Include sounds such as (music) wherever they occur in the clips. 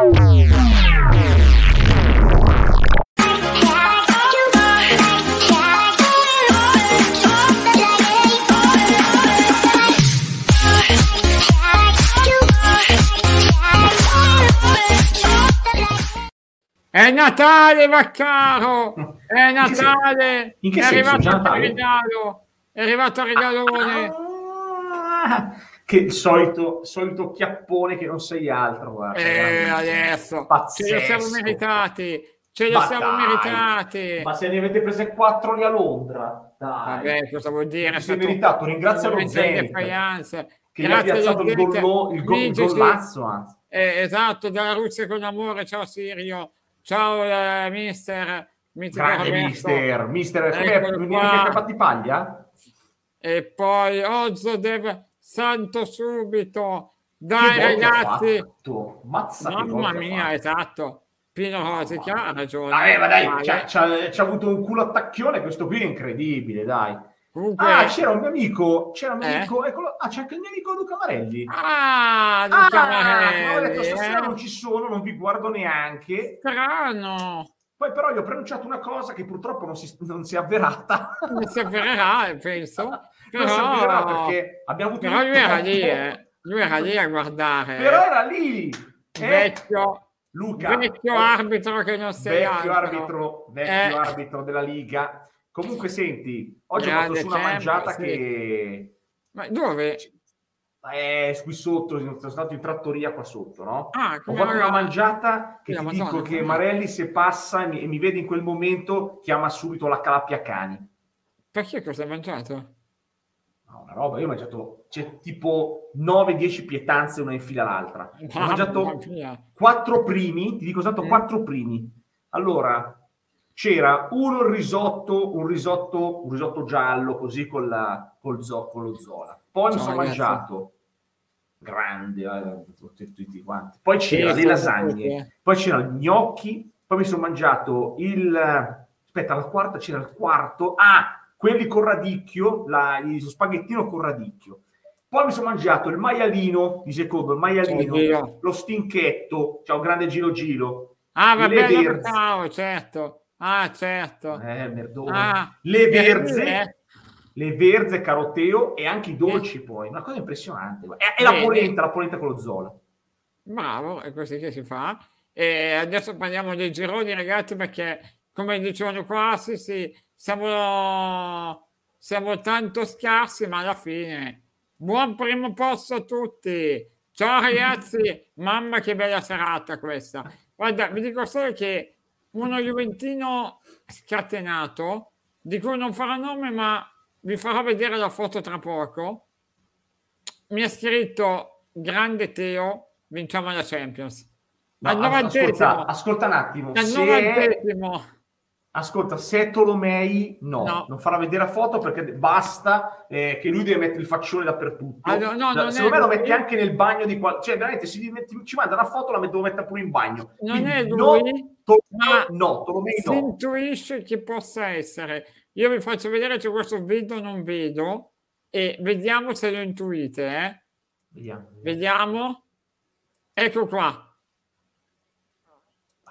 È Natale, Vaccaro! È Natale! In che è senso? arrivato il regalo! È arrivato il regalone! Ah, che il solito, solito chiappone che non sei altro. Guarda, Eh, adesso ce Pazzesco. li siamo meritati! Ce li Ma siamo dai, meritati! Ma se ne avete prese quattro lì a Londra, dai. Vabbè, cosa vuol dire? Ti sei meritato, ringrazia lo Zenit che gli ha piazzato il, gollo, il, go- il gollazzo, anzi. Eh, esatto, dalla Russia con amore. Ciao Sirio. Ciao eh, mister. Mitico Grande Roberto. mister, mister, come qua. viene che capati paglia? E poi Ozodev Santo subito. Dai Che ragazzi. Mamma mia, esatto. Pino Rosica ha ragione. Ah, eh, ma dai, c'ha, c'ha- c'ha avuto un culo attacchione, questo qui è incredibile, dai. Comunque, Ah, c'era un mio amico, c'era un mio Eh? amico, eccolo, ah, c'è anche il mio amico Luca Marelli. ah, Ah, Luca ho Marelli, detto stasera eh. non ci sono, non vi guardo neanche. Strano. Poi però io ho pronunciato una cosa che purtroppo non si, non si è avverata. Non si avvererà, penso. (laughs) non Però, perché abbiamo avuto però lui era lì, eh. Lui era lì a guardare. Però era lì. Eh, vecchio, Luca, vecchio oh, arbitro che non sei vecchio arbitro, vecchio Eh. arbitro della Liga. Comunque senti, oggi ho fatto Grande su una mangiata sì. che Ma dove? Eh, qui sotto, sono stato in trattoria qua sotto, no? Ah, Ho fatto una mangiata che ti Madonna, dico che Marelli se passa e mi, e mi vede in quel momento chiama subito la calappia cani. Perché cosa hai mangiato? Una roba, io ho mangiato c'è tipo 9-10 pietanze una in fila l'altra. Ho mangiato quattro primi, ti dico Mm. quattro primi. Allora, c'era uno risotto, un risotto, un risotto giallo così con, la, col zo- con lo zola. Poi mi Ciao, sono ragazzi. mangiato grande, eh, tutti, tutti quanti. Poi c'era Sì, le lasagne, poi c'erano gli gnocchi, poi mi sono mangiato il aspetta, la quarta c'era il quarto, ah, quelli con radicchio, la, il spaghettino con radicchio. Poi mi sono mangiato il maialino di secondo, il maialino, Oddio. lo stinchetto, ciao grande Gilo Gilo, Ah, no, verze. ciao, certo. Ah, certo. eh, merdone. Ah, le eh, verze, eh. le verze, caroteo e anche i dolci poi, una cosa impressionante. E, e la Bene. polenta, la polenta con lo zola. Bravo, è così che si fa. E adesso parliamo dei gironi, ragazzi, perché come dicevano qua, sì, sì, siamo, siamo tanto scarsi, ma alla fine buon primo posto a tutti. Ciao ragazzi, mamma che bella serata questa. Guarda, vi dico solo che uno Juventino scatenato, di cui non farò nome, ma vi farò vedere la foto tra poco. Mi ha scritto grande Teo, vinciamo la Champions. No, al novantesimo, ascolta, ascolta un attimo. al Se novantesimo. Ascolta, se è Tolomei, no, No. non farà vedere la foto perché basta eh, che lui deve mettere il faccione dappertutto. Allora, no, Da- non secondo me lo lui. mette anche nel bagno di qual... Cioè, veramente, si metti- ci manda una foto, la devo mettere pure in bagno. Non Quindi è no, lui, Tolomei ma no, Tolomei si no. intuisce che possa essere. Io vi faccio vedere, c'è questo vedo non vedo e vediamo se lo intuite. eh. Vediamo. Vediamo. Ecco qua.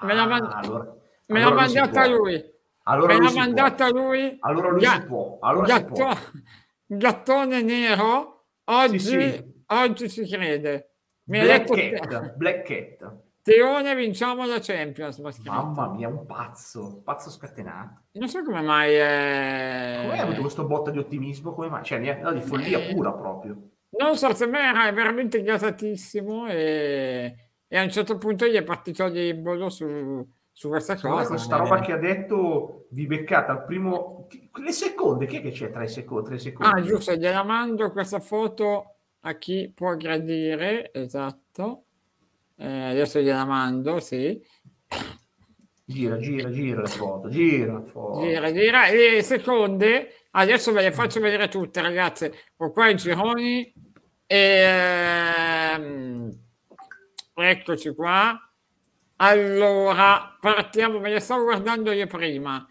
Me l'ha Ah, mand- allora- Me allora l'ha mandata lui. Allora Me lui l'ha mandata lui. Allora lui Ga- si può. Allora si può. Gatto- gattone nero. Oggi, Sì, sì. oggi si crede. Mi Black Cat, Black Cat. Teone vinciamo la Champions. Mamma mia, un pazzo, pazzo scatenato. Non so come mai. eh, Come hai avuto questo botta di ottimismo? Come mai? Cioè, no, di follia Eh. pura proprio. Non so se me era veramente gasatissimo e, e a un certo punto gli è partito l'ebolo su, su questa cosa. questa roba che ha detto vi beccate al primo... Le seconde, chi è che c'è tra i secondi? Tre secondi? Ah, giusto, gliela mando questa foto a chi può gradire, esatto. Eh, adesso gliela mando, sì. Gira, gira, gira le foto, gira le foto. Gira, gira. E le seconde, adesso ve le faccio vedere tutte, ragazze. Ho qua i gironi. E, ehm, eccoci qua. Allora, partiamo, me le stavo guardando io prima.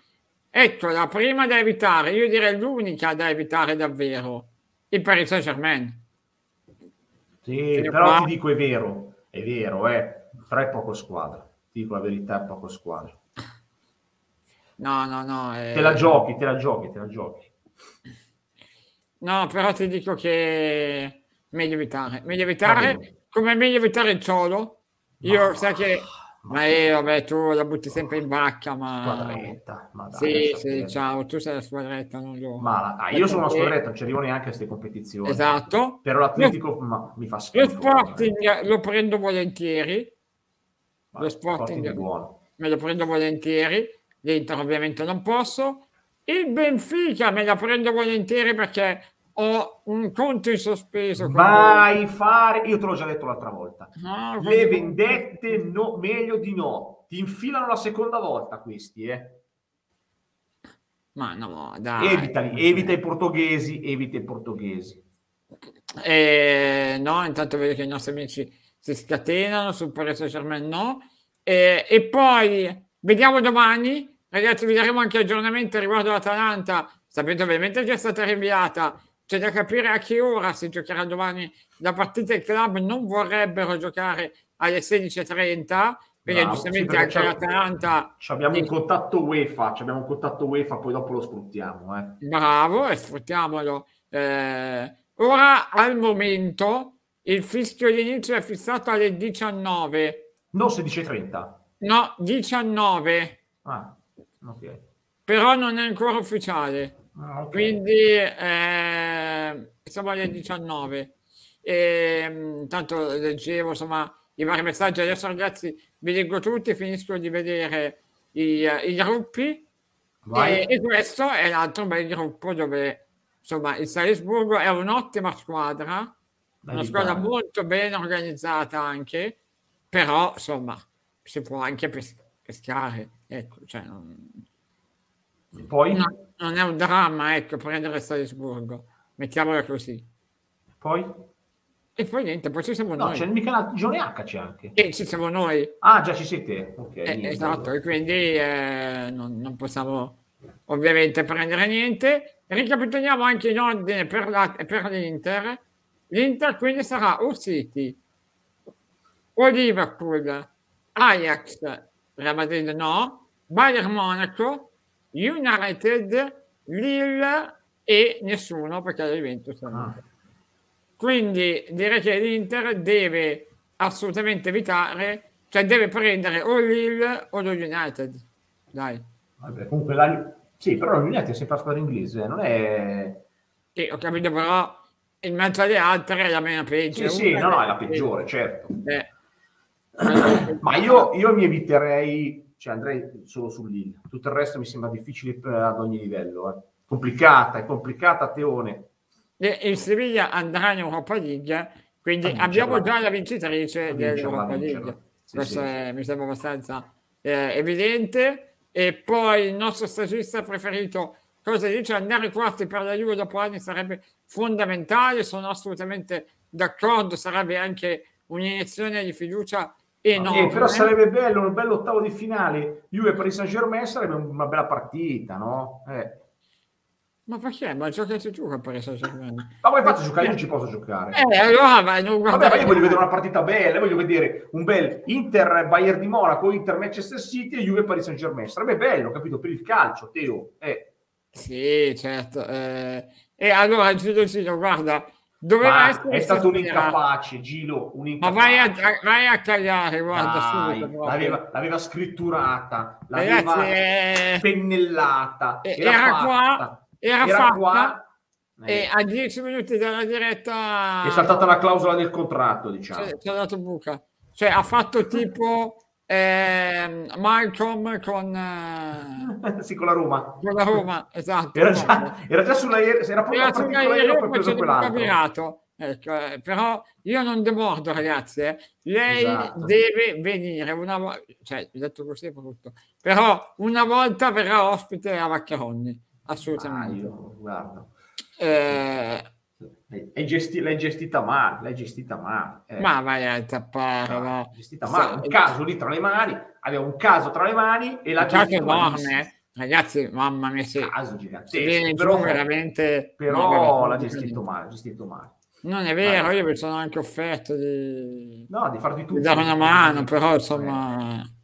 Ecco, la prima da evitare, io direi l'unica da evitare davvero, il Paris Saint-Germain. Sì, però qua. ti dico è vero, è vero, eh. Tre è poco squadra. Ti dico la verità, è poco squadra. No, no, no. eh, Te la giochi, te la giochi, te la giochi. No, però ti dico che meglio evitare. Meglio evitare, come meglio evitare il ciolo. Io Ma- sai che... Ma io, vabbè, tu la butti sempre in vacca, ma... Squadretta, ma dai, Sì, sì, ciao, tu sei la squadretta, non lo... Ma la- ah, io sono una squadretta, non ci arrivo neanche a queste competizioni. Esatto. Però l'Atletico ma, mi fa Lo schifo. Sporting lo prendo volentieri, Ma lo Sporting è buono. me lo prendo volentieri, l'Inter ovviamente non posso, il Benfica me la prendo volentieri perché ho un conto in sospeso. con Mai fare, io te l'ho già detto l'altra volta. No, Le vendette no, meglio di no. Ti infilano la seconda volta questi, eh. Ma no, dai. Evitali, evita i portoghesi, evita i portoghesi. Eh, no, intanto vedo che i nostri amici si scatenano sul Paris Saint-Germain, no. Eh, e poi vediamo domani, ragazzi, vi daremo anche aggiornamenti riguardo l'Atalanta, sapete ovviamente che è stata rinviata, c'è da capire a che ora si giocherà domani la partita, il club non vorrebbero giocare alle 16.30, perché Bravo, giustamente sì, anche l'Atalanta Ci abbiamo un contatto UEFA, ci abbiamo un contatto UEFA, poi dopo lo sfruttiamo, eh. Bravo, e sfruttiamolo. Eh, ora, al momento, il fischio di inizio è fissato alle 19. Non 16.30. No, 19, Ah, ok. però non è ancora ufficiale. Ah, ok. Quindi eh, siamo alle 19. E, intanto leggevo insomma i vari messaggi. Adesso, ragazzi, vi leggo tutti, finisco di vedere i, i gruppi. E, e questo è l'altro bel gruppo dove insomma il Salisburgo è un'ottima squadra, Da una squadra evitare. molto ben organizzata anche, però insomma si può anche pes- pescare, ecco, cioè, non, Poi, no- non è un dramma ecco, prendere Salisburgo, mettiamola così. poi? E poi niente, poi ci siamo No, noi. c'è mica Gione H c'è anche. E ci siamo noi. Ah, già ci sei te. Ok. Eh, esatto, e quindi eh, non, non possiamo ovviamente prendere niente. Ricapitoliamo anche in ordine per, la- per l'Inter. L'Inter quindi sarà o City o Liverpool, Ajax, Real Madrid no, Bayern Monaco, United, Lille e nessuno perché la Juventus Ah. Quindi direi che l'Inter deve assolutamente evitare, cioè deve prendere o Lille o lo United. Dai, Vabbè, comunque la... Sì, però l'United è sempre la squadra inglese, non è... e ho capito però in mezzo alle altre è la meno peggio. Sì, sì, no, no, è la peggiore, certo. Eh, (clears throat) Ma io, io mi eviterei, cioè andrei solo sull'Ill. Tutto il resto mi sembra difficile per- ad ogni livello. eh. Complicata, è complicata, Teone. E il Siviglia andrà in Europa League, quindi vincerla. abbiamo già la vincitrice A vincerla, dell'Europa. League. Sì, Questo sì. è- mi sembra abbastanza eh, evidente. E poi il nostro stagista preferito, cosa dice? Andare ai quarti per la Juve dopo anni sarebbe fondamentale, sono assolutamente d'accordo, sarebbe anche un'iniezione di fiducia enorme. Eh, però sarebbe bello, un bello ottavo di finale. Juve Paris Saint Germain sarebbe una bella partita, no? Eh. Ma perché? Ma giocaci tu con Paris Saint-Germain. Ma poi faccio giocare, io non ci posso giocare. Eh, allora vai, non Vabbè, ma io voglio vedere una partita bella, voglio vedere un bel Inter Bayern di Monaco, Inter Manchester City e Juve Paris Saint Germain. Sarebbe bello, capito? Per il calcio, Teo. Eh. Sì, certo. eh. E allora Gino Gino, guarda, doveva Ma essere è stato un incapace, Gilo, un Ma vai a, incapace. vai a tagliare, guarda, Dai, subito l'aveva, l'aveva scritturata, l'aveva Ragazzi, eh, pennellata, eh, era, era fatta, qua, era fatta, qua, eh, e a 10 minuti dalla diretta è saltata la clausola del contratto, diciamo. ci ci ha dato buca. Cioè, ha fatto (laughs) tipo ehm, Malcolm con, eh, sì, con la Roma. con la Roma, esatto. Era già, era già sull'aereo, era proprio Era partito sul l'aereo aereo, poi preso quell'altro. Ecco, eh, però io non demordo, ragazzi. eh. Lei Esatto. deve venire una volta, cioè, detto così è brutto, però una volta verrà ospite a Vaccheroni, Ah, assolutamente. io, guarda. Eh, gesti- l'hai gestita male, l'hai gestita male. eh. ma vai a tappare, Ah, va. gestita male. Un Sa- caso lì tra le mani, aveva un caso tra le mani e la Un malissimo. eh. ragazzi, mamma mia, se, caso gigantesco, però, veramente... però no, l'ha gestito male, gestito male. Non è vero, io mi sono anche offerto di, no, di farti tutto. Di dare una mano, però insomma... Eh.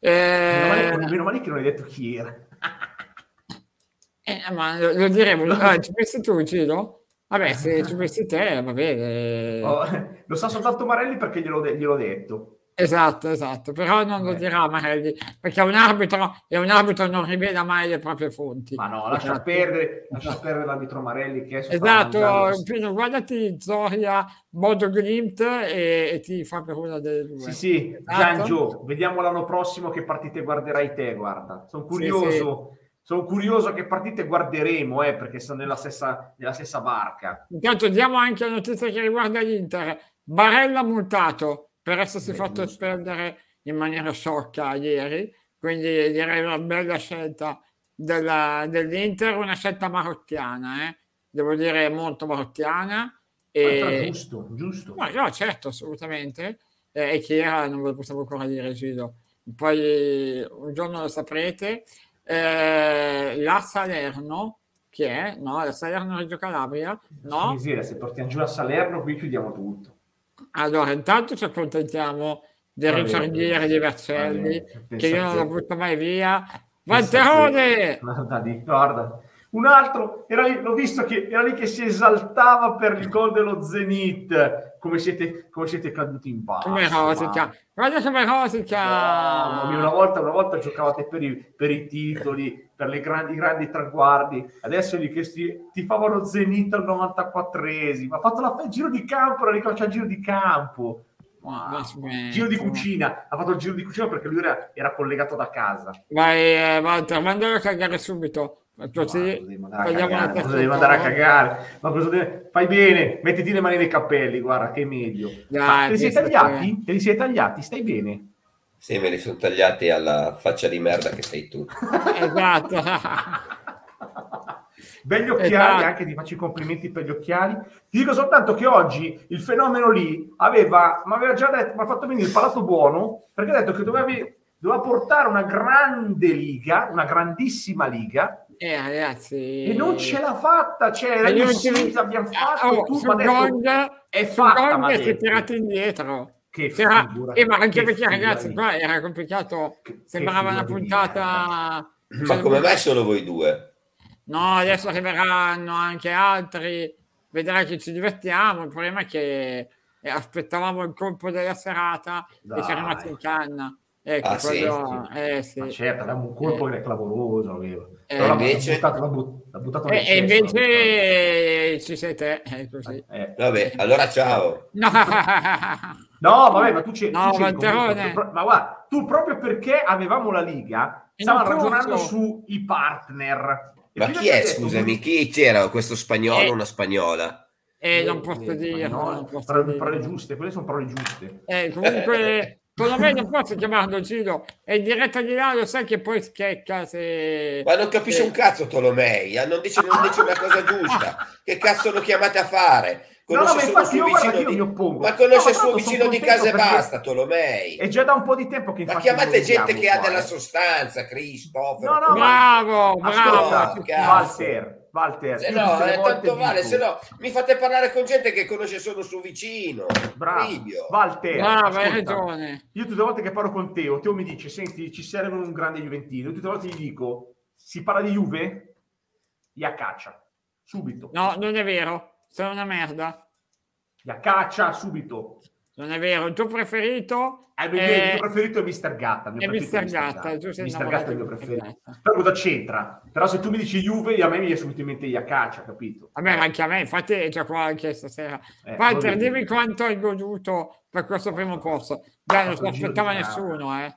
Eh... Meno, male, meno male che non hai detto chi era. (laughs) eh, ma lo, lo diremo, ah, ci pensi tu, Gino? Vabbè, se ci pensi te, va bene. Oh, lo sa soltanto Marelli perché gliel'ho, de- gliel'ho detto. Esatto, esatto, però non lo dirà Marelli, perché un arbitro, e un arbitro non rivela mai le proprie fonti. Ma no, lascia esatto. perdere, lascia perdere l'arbitro Marelli che è Esatto, Pino, guardati Zoria, Bodo Glimt e, e, ti fa per una delle due. Sì, sì, esatto. Giangio, vediamo l'anno prossimo che partite guarderai te, guarda. Sono curioso. Sì, sì. Sono curioso che partite guarderemo, eh, perché sono nella stessa, nella stessa barca. Intanto diamo anche la notizia che riguarda l'Inter. Barella multato, per essersi Beh, fatto giusto. spendere in maniera sciocca ieri, quindi direi una bella scelta della, dell'Inter, una scelta marocchiana, eh? devo dire molto marocchiana. E... giusto, giusto. No, no, certo, assolutamente. Eh, e chi era non ve lo possiamo ancora dire, Gido. Poi un giorno lo saprete. Eh, la Salerno, che è? No, la Salerno Reggio Calabria, no? Sì, se portiamo giù a Salerno qui chiudiamo tutto. Allora, intanto ci accontentiamo del ricerchiere di Vercelli, che io non l'ho avuto mai via. Valterone! Guarda, guarda, un altro, era lì, l'ho visto che era lì che si esaltava per il gol dello Zenit. Come siete, come siete caduti in basso? Come rosica, guarda come rosica! No, una, volta, una volta giocavate per i, per i titoli, per i grandi, grandi traguardi. Adesso lì che ti, favano Zenit al 94esimo. Ha fatto la, il giro di campo, la ricaccia il giro di campo. Wow. Giro di cucina, ha fatto il giro di cucina perché lui era, era collegato da casa. Vai, eh, Walter, mandalo a cagare subito. Così devi mandare, a cagare, cosa devi mandare a cagare? Ma cosa deve... Fai bene, mettiti le mani nei capelli, guarda che è meglio. Dai, te li sei tagliati? Te li sei tagliati? Stai bene? Sì, me li sono tagliati alla faccia di merda che sei tu. (laughs) esatto. (laughs) Begli occhiali, esatto. anche ti faccio i complimenti per gli occhiali. Ti dico soltanto che oggi il fenomeno lì aveva, mi aveva già detto, mi ha fatto venire il palato buono, perché ha detto che dovevi, doveva portare una grande liga, una grandissima liga, eh, ragazzi... E non ce l'ha fatta, cioè, la l'ultima abbiamo fatto, oh, tu, ma Gong, è fatta, Gong si è tirato indietro. Che C'era, eh, ma anche perché ragazzi qua era complicato, che, sembrava che una puntata... Ma come mai solo voi due? No, adesso arriveranno anche altri, vedrai che ci divertiamo, il problema è che eh, aspettavamo il colpo della serata Dai. e ci è rimasto in canna. Ecco, ah, quello, sì, Eh, sì. Ma certo, aveva un colpo eh. clamoroso. Aveva. Eh, Però invece... buttato, l'ha but- l'ha buttato e, invece ci sei te. È così. Eh. Vabbè, allora ciao. No, (laughs) no vabbè, ma tu c'è. No, tu c'è comunque, ma guarda, tu proprio perché avevamo la Liga, stavamo ragionando sui partner. Ma chi è, scusami, chi c'era questo spagnolo o eh. una spagnola? Eh, non posso dire. No, parole, parole giuste, quelle sono parole giuste. Eh, comunque, (laughs) Secondo me non posso chiamarlo Gino, è in diretta di là, lo sai che poi schecca se... Ma non capisce eh. un cazzo Tolomei, eh? non dice, non dice una cosa giusta. Che cazzo lo chiamate a fare? Conosce no, no, il suo vicino di... Ma conosce no, il suo vicino di casa e basta, Tolomei. È già da un po' di tempo che Ma chiamate gente che ha della sostanza, Cristoforo. No, no, bravo, bravo. Ascolta, Walter, Walter. Se no, eh, tanto vale, se no mi fate parlare con gente che conosce solo suo vicino. Bravo. Walter. Bravo, hai ragione. Io tutte le volte che parlo con Teo, Teo mi dice, senti, ci serve un grande Juventino. Io tutte le volte gli dico, si parla di Juve? Gli caccia. Subito. No, non è vero. Sei una merda. Gli caccia subito. Non è vero. Il tuo preferito eh, il, mio, il mio preferito è Mister Gatta. È Mister Gatta, Mister Gatta è il mio preferito. Però cosa c'entra? Però se tu mi dici Juve, a me mi viene subito in mente Iacaccia, capito? Vabbè, anche a me, infatti è già qua anche stasera. Eh, Walter, dimmi quanto hai goduto per questo primo posto. Dai, non si aspettava nessuno, eh.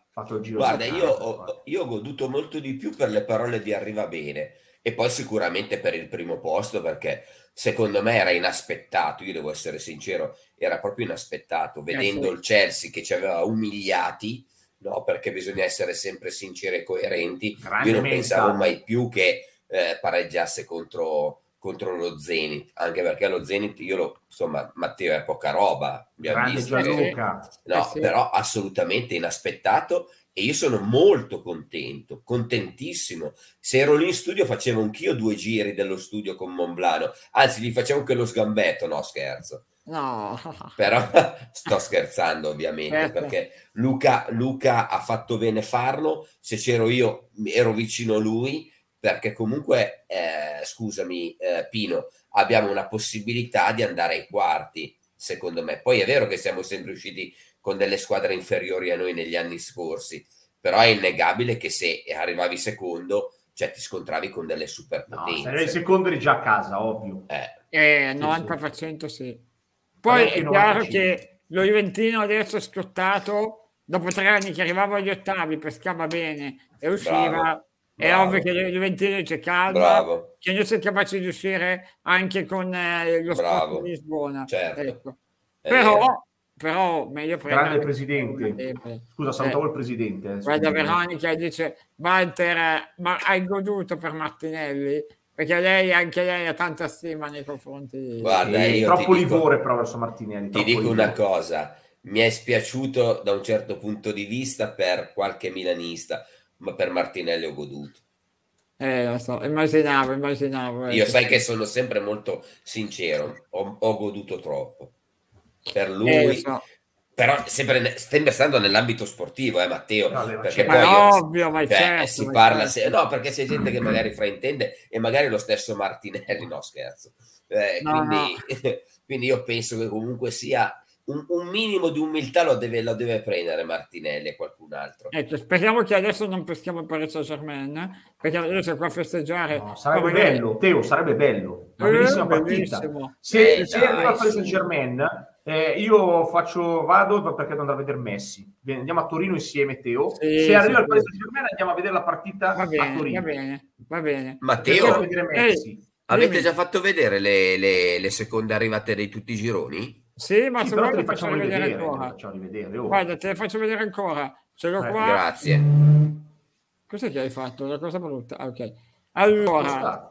Guarda, io ho, io ho goduto molto di più per le parole di Arriva Bene e poi sicuramente per il primo posto perché secondo me era inaspettato, io devo essere sincero, era proprio inaspettato, vedendo eh sì. il Chelsea che ci aveva umiliati, no? perché bisogna essere sempre sinceri e coerenti, Grande io non pensavo mai più che eh, pareggiasse contro, contro lo Zenit, anche perché lo Zenit io lo, insomma, Matteo è poca roba, abbiamo Grande visto. Gianluca. No, Eh sì. però assolutamente inaspettato e io sono molto contento, contentissimo. Se ero lì in studio facevo anch'io due giri dello studio con Monblano, anzi gli facevo anche lo sgambetto, no scherzo. No, Però (laughs) sto scherzando ovviamente Certo. perché Luca, Luca ha fatto bene farlo, se c'ero io ero vicino a lui perché comunque, eh, scusami eh, Pino, abbiamo una possibilità di andare ai quarti, secondo me. Poi è vero che siamo sempre usciti con delle squadre inferiori a noi negli anni scorsi, però è innegabile che se arrivavi secondo, cioè ti scontravi con delle No, superpotenze. sarei il secondo eri già a casa, ovvio. Eh, eh, Sì, 90% sì. Poi è 95. chiaro che lo Juventino adesso è scottato, dopo tre anni che arrivava agli ottavi, pescava bene e usciva. Bravo, È bravo. ovvio che lo Juventino dice calma, bravo. che noi siamo capaci di uscire anche con eh, lo Bravo. sport di Lisbona. Certo. Ecco. è vero. Però, meglio prendere Grande presidente. Scusa, salutavo Eh. il presidente. eh, Guarda. Veronica dice Walter eh, ma hai goduto per Martinelli perché lei anche lei ha tanta stima nei confronti di- Guarda, Eh, io troppo ti dico- livore però verso Martinelli. Ti dico livore. una cosa, mi è spiaciuto da un certo punto di vista per qualche milanista, ma per Martinelli ho goduto. eh lo so immaginavo immaginavo Io ecco. sai che sono sempre molto sincero, ho, ho goduto troppo per lui, Eh, so. però sempre, sempre stando nell'ambito sportivo, eh Matteo, ma perché certo. poi Ma io- ovvio ma cioè, certo, si ma parla, certo. se- no perché c'è gente che magari fraintende e magari lo stesso Martinelli, no scherzo, Eh, No, quindi, (laughs) quindi io penso che comunque sia un, un minimo di umiltà lo deve, lo deve prendere Martinelli e qualcun altro. Ecco, speriamo che adesso non peschiamo il Paris Saint Germain perché adesso qua a festeggiare No, sarebbe come- bello, Teo, sarebbe bello. Una Eh, bellissima partita. Se, Eh, se dai, arriva il Paris. Saint Germain, eh, io faccio, vado perché devo andare a vedere Messi. Andiamo a Torino insieme, Teo. Sì, se sì, arriva il sì. Paris Saint Germain, andiamo a vedere la partita va a bene Torino. va bene va bene Matteo, a Messi. avete dimmi. già fatto vedere le, le- le seconde arrivate di tutti i gironi? sì ma Sì, se però vuoi te le facciamo rivedere. te li ancora facciamo rivedere, oh. guarda te le faccio vedere ancora ce l'ho Eh, qua Grazie. cos'è che hai fatto una cosa brutta Ah, ok allora?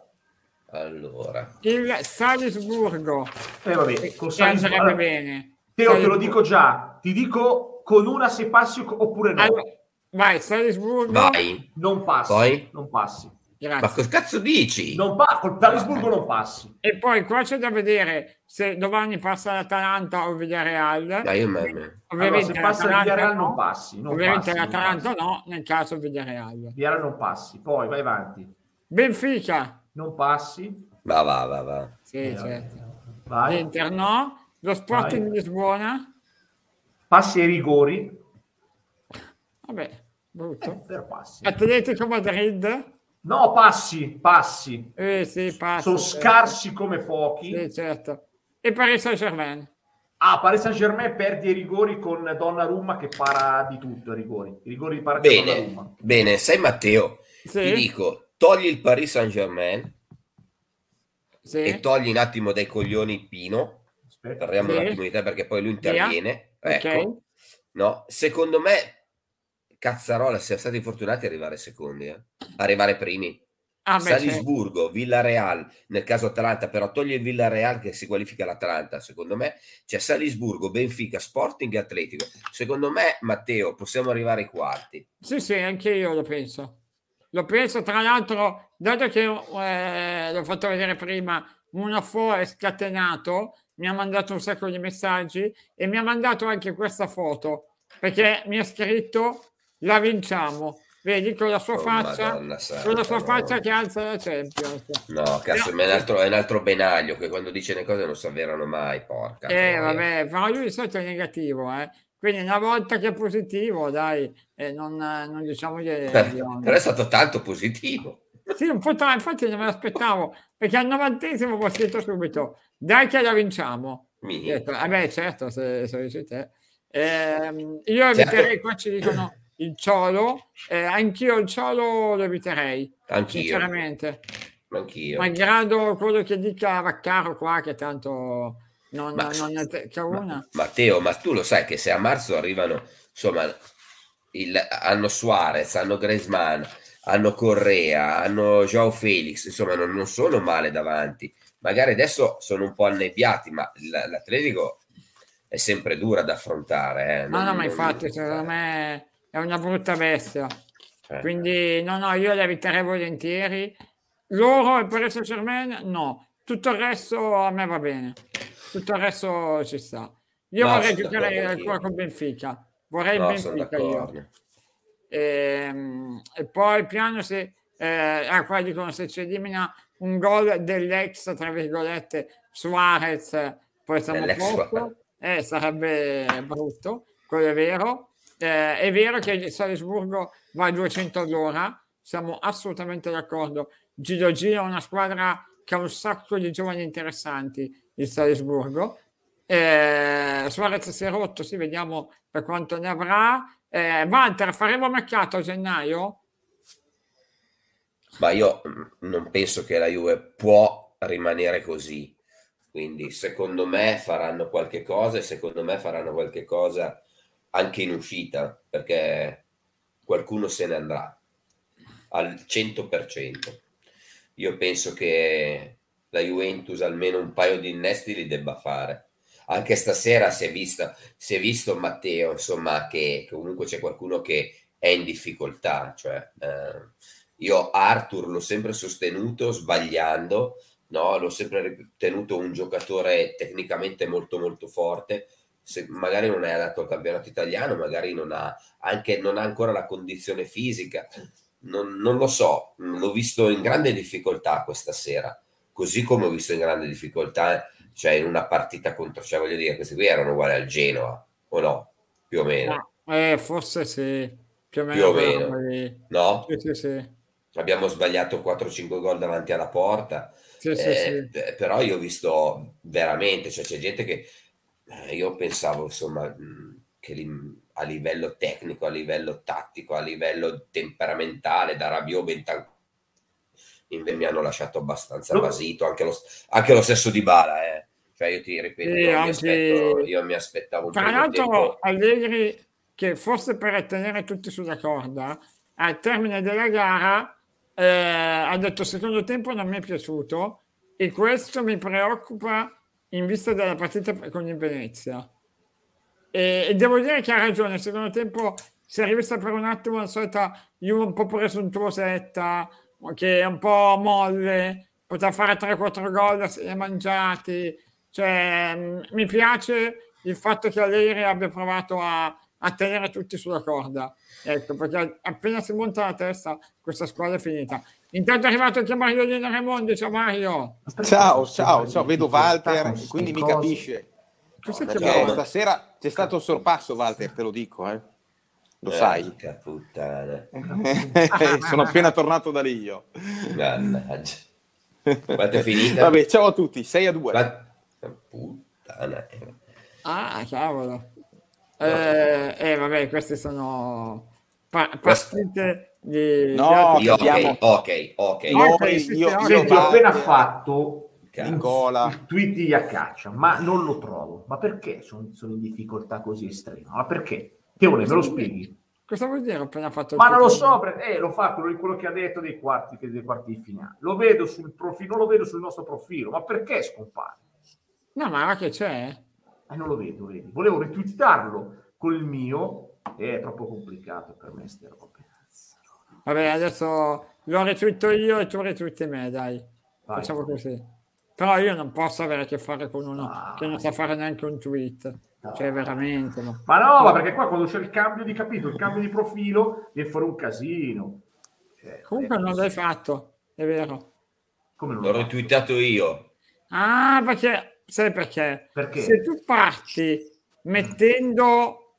Allora, il Salisburgo Eh, vabbè, che con che Salisburgo- andrebbe allora, bene Teo, te lo Salisburgo. dico già. Ti dico con una se passi oppure no. Allora, vai Salisburgo vai. Non passi. Poi? Non passi. grazie Ma cosa cazzo dici? Non pa- col Salisburgo non passi. E poi qua c'è da vedere se domani passa l'Atalanta o il Villarreal. Dai, io me- me- Allora, Ovviamente se passa il l'Atalanta Villarreal no. non passi. Non Ovviamente passi, non l'Atalanta passi. no, nel caso il Villarreal. Villarreal non passi. Poi vai avanti. Benfica, Non passi. Va, va, va, va. sì, Eh, certo. Vai. L'Inter no, lo Sporting Vai. di Lisbona, Passi ai rigori. vabbè, brutto. Eh, però passi. Atletico Madrid, No, passi. Passi. eh sì, passa. Sono certo. scarsi come pochi. Sì, certo. E Paris Saint Germain. Ah, Paris Saint Germain perde i rigori con Donnarumma che para di tutto. I rigori. I rigori di para Bene, Donnarumma. bene, sai Matteo, Sì, ti dico, togli il Paris Saint Germain sì. e togli un attimo dai coglioni Pino, Aspetta. parliamo Sì. un attimo di te perché poi lui interviene. Ecco, Ok. no, secondo me Cazzarola siamo stati fortunati ad arrivare secondi, eh. arrivare primi. Ah, beh, certo. Salisburgo, Villareal, nel caso Atalanta, però toglie il Villareal che si qualifica l'Atalanta, secondo me c'è Salisburgo, Benfica, Sporting e Atletico. Secondo me, Matteo, possiamo arrivare ai quarti. Sì, sì, anche io lo penso. Lo penso, tra l'altro, dato che eh, l'ho fatto vedere prima, Munafo è scatenato, mi ha mandato un sacco di messaggi e mi ha mandato anche questa foto, perché mi ha scritto la vinciamo. Vedi con la sua Oh, faccia, Madonna con la sua no. faccia che alza la Champions. No, cazzo, No. ma è un, altro, è un altro benaglio che quando dice le cose non si avverano mai, porca. Eh, vabbè, però lui di solito è negativo, eh. Quindi una volta che è positivo, dai, eh, non, non diciamo di... Per- di- però è stato tanto positivo. Sì, un po' tra, infatti non me l'aspettavo, perché al novantesimo ho scritto subito, dai che la vinciamo. Detto, Vabbè, certo, se, se dici te. Ehm, io Certo. eviterei, qua ci dicono il ciolo, eh, anch'io il ciolo lo eviterei, Anch'io, sinceramente. anch'io. Malgrado quello che dica Vaccaro qua, che tanto non, Ma- ne tecca Ma- una. Matteo, ma tu lo sai che se a marzo arrivano, insomma, il- hanno Suarez, hanno Griezmann, hanno Correa, hanno Joao Felix, insomma non, non sono male davanti. Magari adesso sono un po' annebbiati, ma l'Atletico è sempre dura da affrontare. Eh. Non, no, no, ma infatti secondo me è una brutta bestia. Eh. Quindi no, no, io la eviterei volentieri. Loro e Paris Saint Germain no, tutto il resto a me va bene. Tutto il resto ci sta. Io no, vorrei giocare ancora con Benfica. Vorrei no, Benfica io. E, ehm, e, poi piano se eh, ah, qua dicono se ci elimina un gol dell'ex tra virgolette Suarez poi siamo a posto. Eh, sarebbe brutto quello è vero. Eh, è vero che il Salisburgo va a 200 all'ora. Siamo assolutamente d'accordo. Giro Giro è una squadra che ha un sacco di giovani interessanti il Salisburgo eh, Suarez si è rotto sì vediamo per quanto ne avrà eh, Walter, faremo mercato a gennaio? Ma io mm, non penso che la Juve può rimanere così. Quindi secondo me faranno qualche cosa e secondo me faranno qualche cosa anche in uscita perché qualcuno se ne andrà al 100%. Io penso che la Juventus almeno un paio di innesti li debba fare anche stasera si è, vista, si è visto Matteo, insomma, che, che, comunque c'è qualcuno che è in difficoltà. Cioè, eh, io Arthur l'ho sempre sostenuto sbagliando, no? l'ho sempre ritenuto un giocatore tecnicamente molto molto forte. Se magari non è adatto al campionato italiano, magari non ha, anche, non ha ancora la condizione fisica. Non, non, lo so, l'ho visto in grande difficoltà questa sera, così come ho visto in grande difficoltà cioè in una partita contro, cioè voglio dire, questi qui erano uguali al Genoa, o no? Più o meno. Eh, forse sì, più o meno. Più o meno. No? Sì, sì, sì. Abbiamo sbagliato 4-5 gol davanti alla porta, sì, eh, sì. però io ho visto veramente, cioè c'è gente che eh, io pensavo insomma che a livello tecnico, a livello tattico, a livello temperamentale, da Rabiot Bentancur mi hanno lasciato abbastanza no. basito, anche lo, anche lo stesso di Bala, eh. Cioè io ti ripeto, io, anche... mi aspetto, io, mi aspettavo un Tra l'altro. Allegri, che forse per tenere tutti sulla corda, al termine della gara eh, ha detto secondo tempo non mi è piaciuto e questo mi preoccupa in vista della partita con il Venezia. E, e devo dire che ha ragione, secondo tempo si è rivista per un attimo la solita Juve un po' presuntuosetta, che è un po' molle, potrà fare 3-4 gol e mangiati. Cioè, mm, mi piace il fatto che Allegri abbia provato a, a tenere tutti sulla corda. Ecco, perché appena si monta la testa, questa squadra è finita. Intanto è arrivato anche Mario Lino Raimondi. Ciao Mario. Ciao, ciao, ciao. Vedo Walter, quindi mi capisce. No, che stasera c'è stato un sorpasso, Walter, te lo dico, eh. Lo sai? puttana. Sono appena tornato da lì io. Mannaggia. Quanto è finita? Vabbè, ciao a tutti, 6 a 2. Ma... Puttana. Ah, cavolo. Eh, eh, vabbè, queste sono pa- partite di... No, di ok, ok, ok. Io, io, io, io ho appena fatto il tweet di Accaccia, ma non lo trovo. Ma perché sono, sono in difficoltà così estrema? Ma perché? Teone, me lo spieghi? Cosa vuol dire appena fatto Ma non lo so, eh, lo fa quello, quello, che ha detto dei quarti, dei quarti di finale. Lo vedo sul profilo, lo vedo sul nostro profilo, ma perché scompare? No, ma che c'è? Eh, non lo vedo, vedi. Volevo ritwittarlo col mio, e è troppo complicato per me ste robe. Vabbè, adesso lo ritwitto io e tu ritwitti me, dai. Vai. Facciamo così. Però io non posso avere a che fare con uno ah, che non sa fare neanche un tweet. No. Cioè, veramente. No. Ma no, ma perché qua quando c'è il cambio di capitolo, il cambio di profilo, viene fuori un casino. Cioè, Comunque non l'hai fatto, è vero. Come L'ho retweetato io. Ah, perché sai perché? perché? Se tu parti mettendo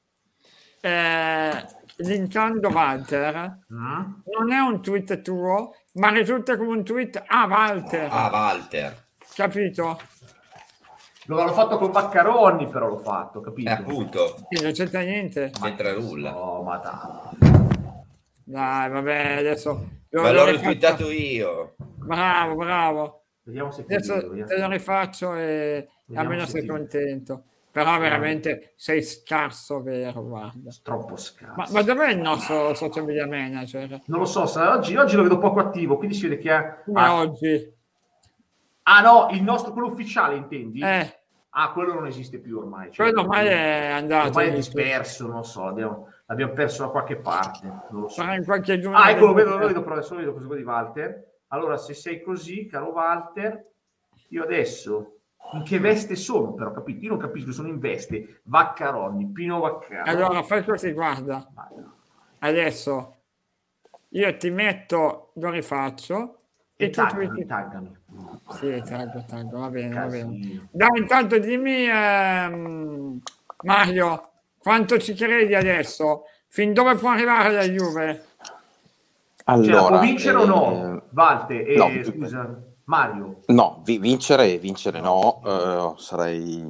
eh, linkando Walter, mm. non è un tweet tuo, ma risulta come un tweet a Walter. A Walter. Capito? Non l'ho fatto con Baccaroni, però l'ho fatto, capito? Eh, appunto. Sì, non c'entra niente. Non c'entra nulla. No, ma dai. Dai, vabbè, adesso... Ma l'ho ritwittato io. Bravo, bravo. Vediamo se adesso te lo rifaccio e vediamo almeno sei contento. però veramente sei scarso vero, guarda. Troppo scarso. Ma, ma dov'è il nostro social media manager? Non lo so, oggi, oggi lo vedo poco attivo, quindi si vede che ha... Come Ah, oggi? Ah, no, il nostro, quello ufficiale intendi? Eh, Ah, quello non esiste più ormai. cioè, quello ormai è andato. ormai è disperso, non lo so, l'abbiamo, l'abbiamo perso da qualche parte, non lo so. Sarà in qualche giorno. Ah, ecco, lo vedo, lo vedo, però adesso lo vedo così di Walter. Allora, se sei così, caro Walter, io adesso in che veste sono, però, capito? Io non capisco, sono in veste. Vaccaroni, Pino Vaccaro. Allora, fai così, guarda. Adesso io ti metto, lo rifaccio e, E taggami, taggami. Sì, taggo, taggo, va bene, va bene. Dai, intanto dimmi, ehm, Mario, quanto ci credi adesso? Fin dove può arrivare la Juve? Cioè, Allora, può vincere o no? eh, Walter, eh, no. scusa, Mario. No, vi- vincere, vincere no, eh, sarei,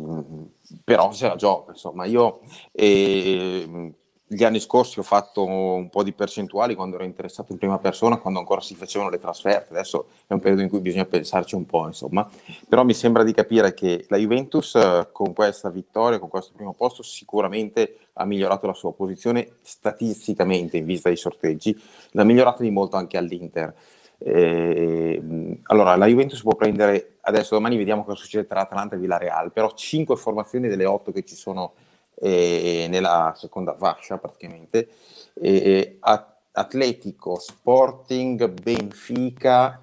però se la gioca, insomma, io eh, gli anni scorsi ho fatto un po' di percentuali quando ero interessato in prima persona, quando ancora si facevano le trasferte, adesso è un periodo in cui bisogna pensarci un po', insomma, però mi sembra di capire che la Juventus eh, con questa vittoria, con questo primo posto, sicuramente ha migliorato la sua posizione statisticamente in vista dei sorteggi, l'ha migliorata di molto anche all'Inter. Eh, allora, la Juventus può prendere adesso domani vediamo cosa succede tra Atalanta e Villarreal, però 5 formazioni delle 8 che ci sono eh, nella seconda fascia praticamente. Eh, At- Atletico, Sporting, Benfica,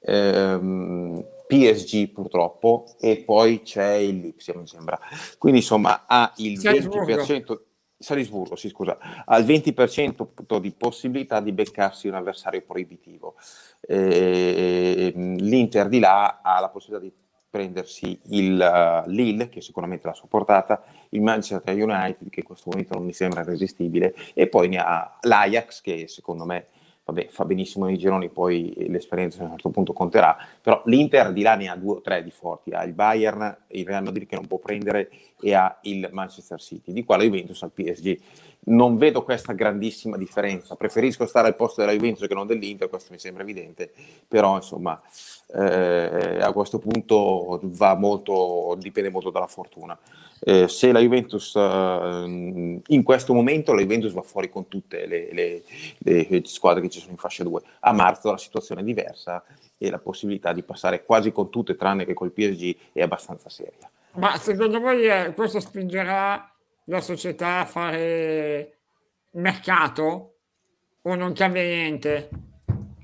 ehm, PSG purtroppo e poi c'è il Lipsia mi sembra. Quindi insomma ha il Salisburgo. 20% Salisburgo, sì, scusa, ha il 20% di possibilità di beccarsi un avversario proibitivo. Eh, L'Inter di là ha la possibilità di prendersi il uh, Lille, che sicuramente l'ha supportata, il Manchester United, che in questo momento non mi sembra irresistibile, e poi ne ha l'Ajax, che secondo me vabbè, fa benissimo nei gironi, poi l'esperienza a un certo punto conterà, però l'Inter di là ne ha due o tre di forti, ha il Bayern, il Real Madrid che non può prendere e ha il Manchester City, di qua la Juventus al PSG. Non vedo questa grandissima differenza, preferisco stare al posto della Juventus che non dell'Inter, questo mi sembra evidente, però insomma eh, a questo punto molto, dipende molto dalla fortuna. Eh, se la Juventus eh, in questo momento la Juventus va fuori con tutte le, le, le, squadre che ci sono in fascia 2 a marzo la situazione è diversa e la possibilità di passare quasi con tutte tranne che col PSG è abbastanza seria. Ma secondo voi eh, questo spingerà la società a fare mercato o non cambia niente?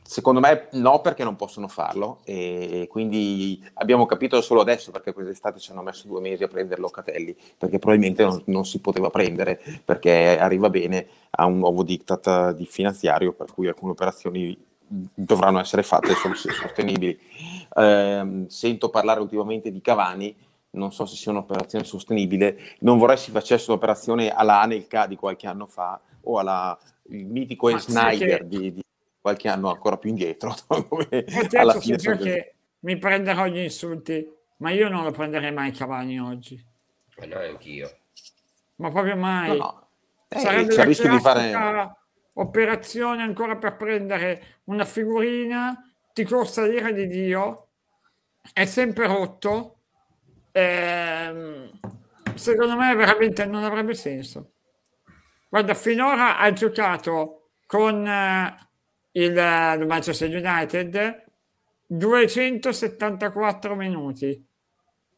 Secondo me no, perché non possono farlo e quindi abbiamo capito solo adesso perché quest'estate ci hanno messo due mesi a prendere Locatelli, perché probabilmente non, non si poteva prendere perché arriva bene a un nuovo diktat di finanziario per cui alcune operazioni dovranno essere fatte sostenibili. Eh, sento parlare ultimamente di Cavani, non so se sia un'operazione sostenibile, non vorrei si facesse un'operazione alla Anelka di qualche anno fa o alla il mitico Ma Snyder che... di, di qualche anno ancora più indietro. (laughs) Come alla fine so che mi prenderò gli insulti, ma io non lo prenderei mai Cavani oggi. Ma no, anch'io. Ma proprio mai. No, no. Eh, Sarebbe c'è il rischio di fare operazione ancora per prendere una figurina, ti costa l'ira di Dio, è sempre rotto. Ehm, secondo me veramente non avrebbe senso. Guarda, finora ha giocato con eh, il, il Manchester United 274 minuti.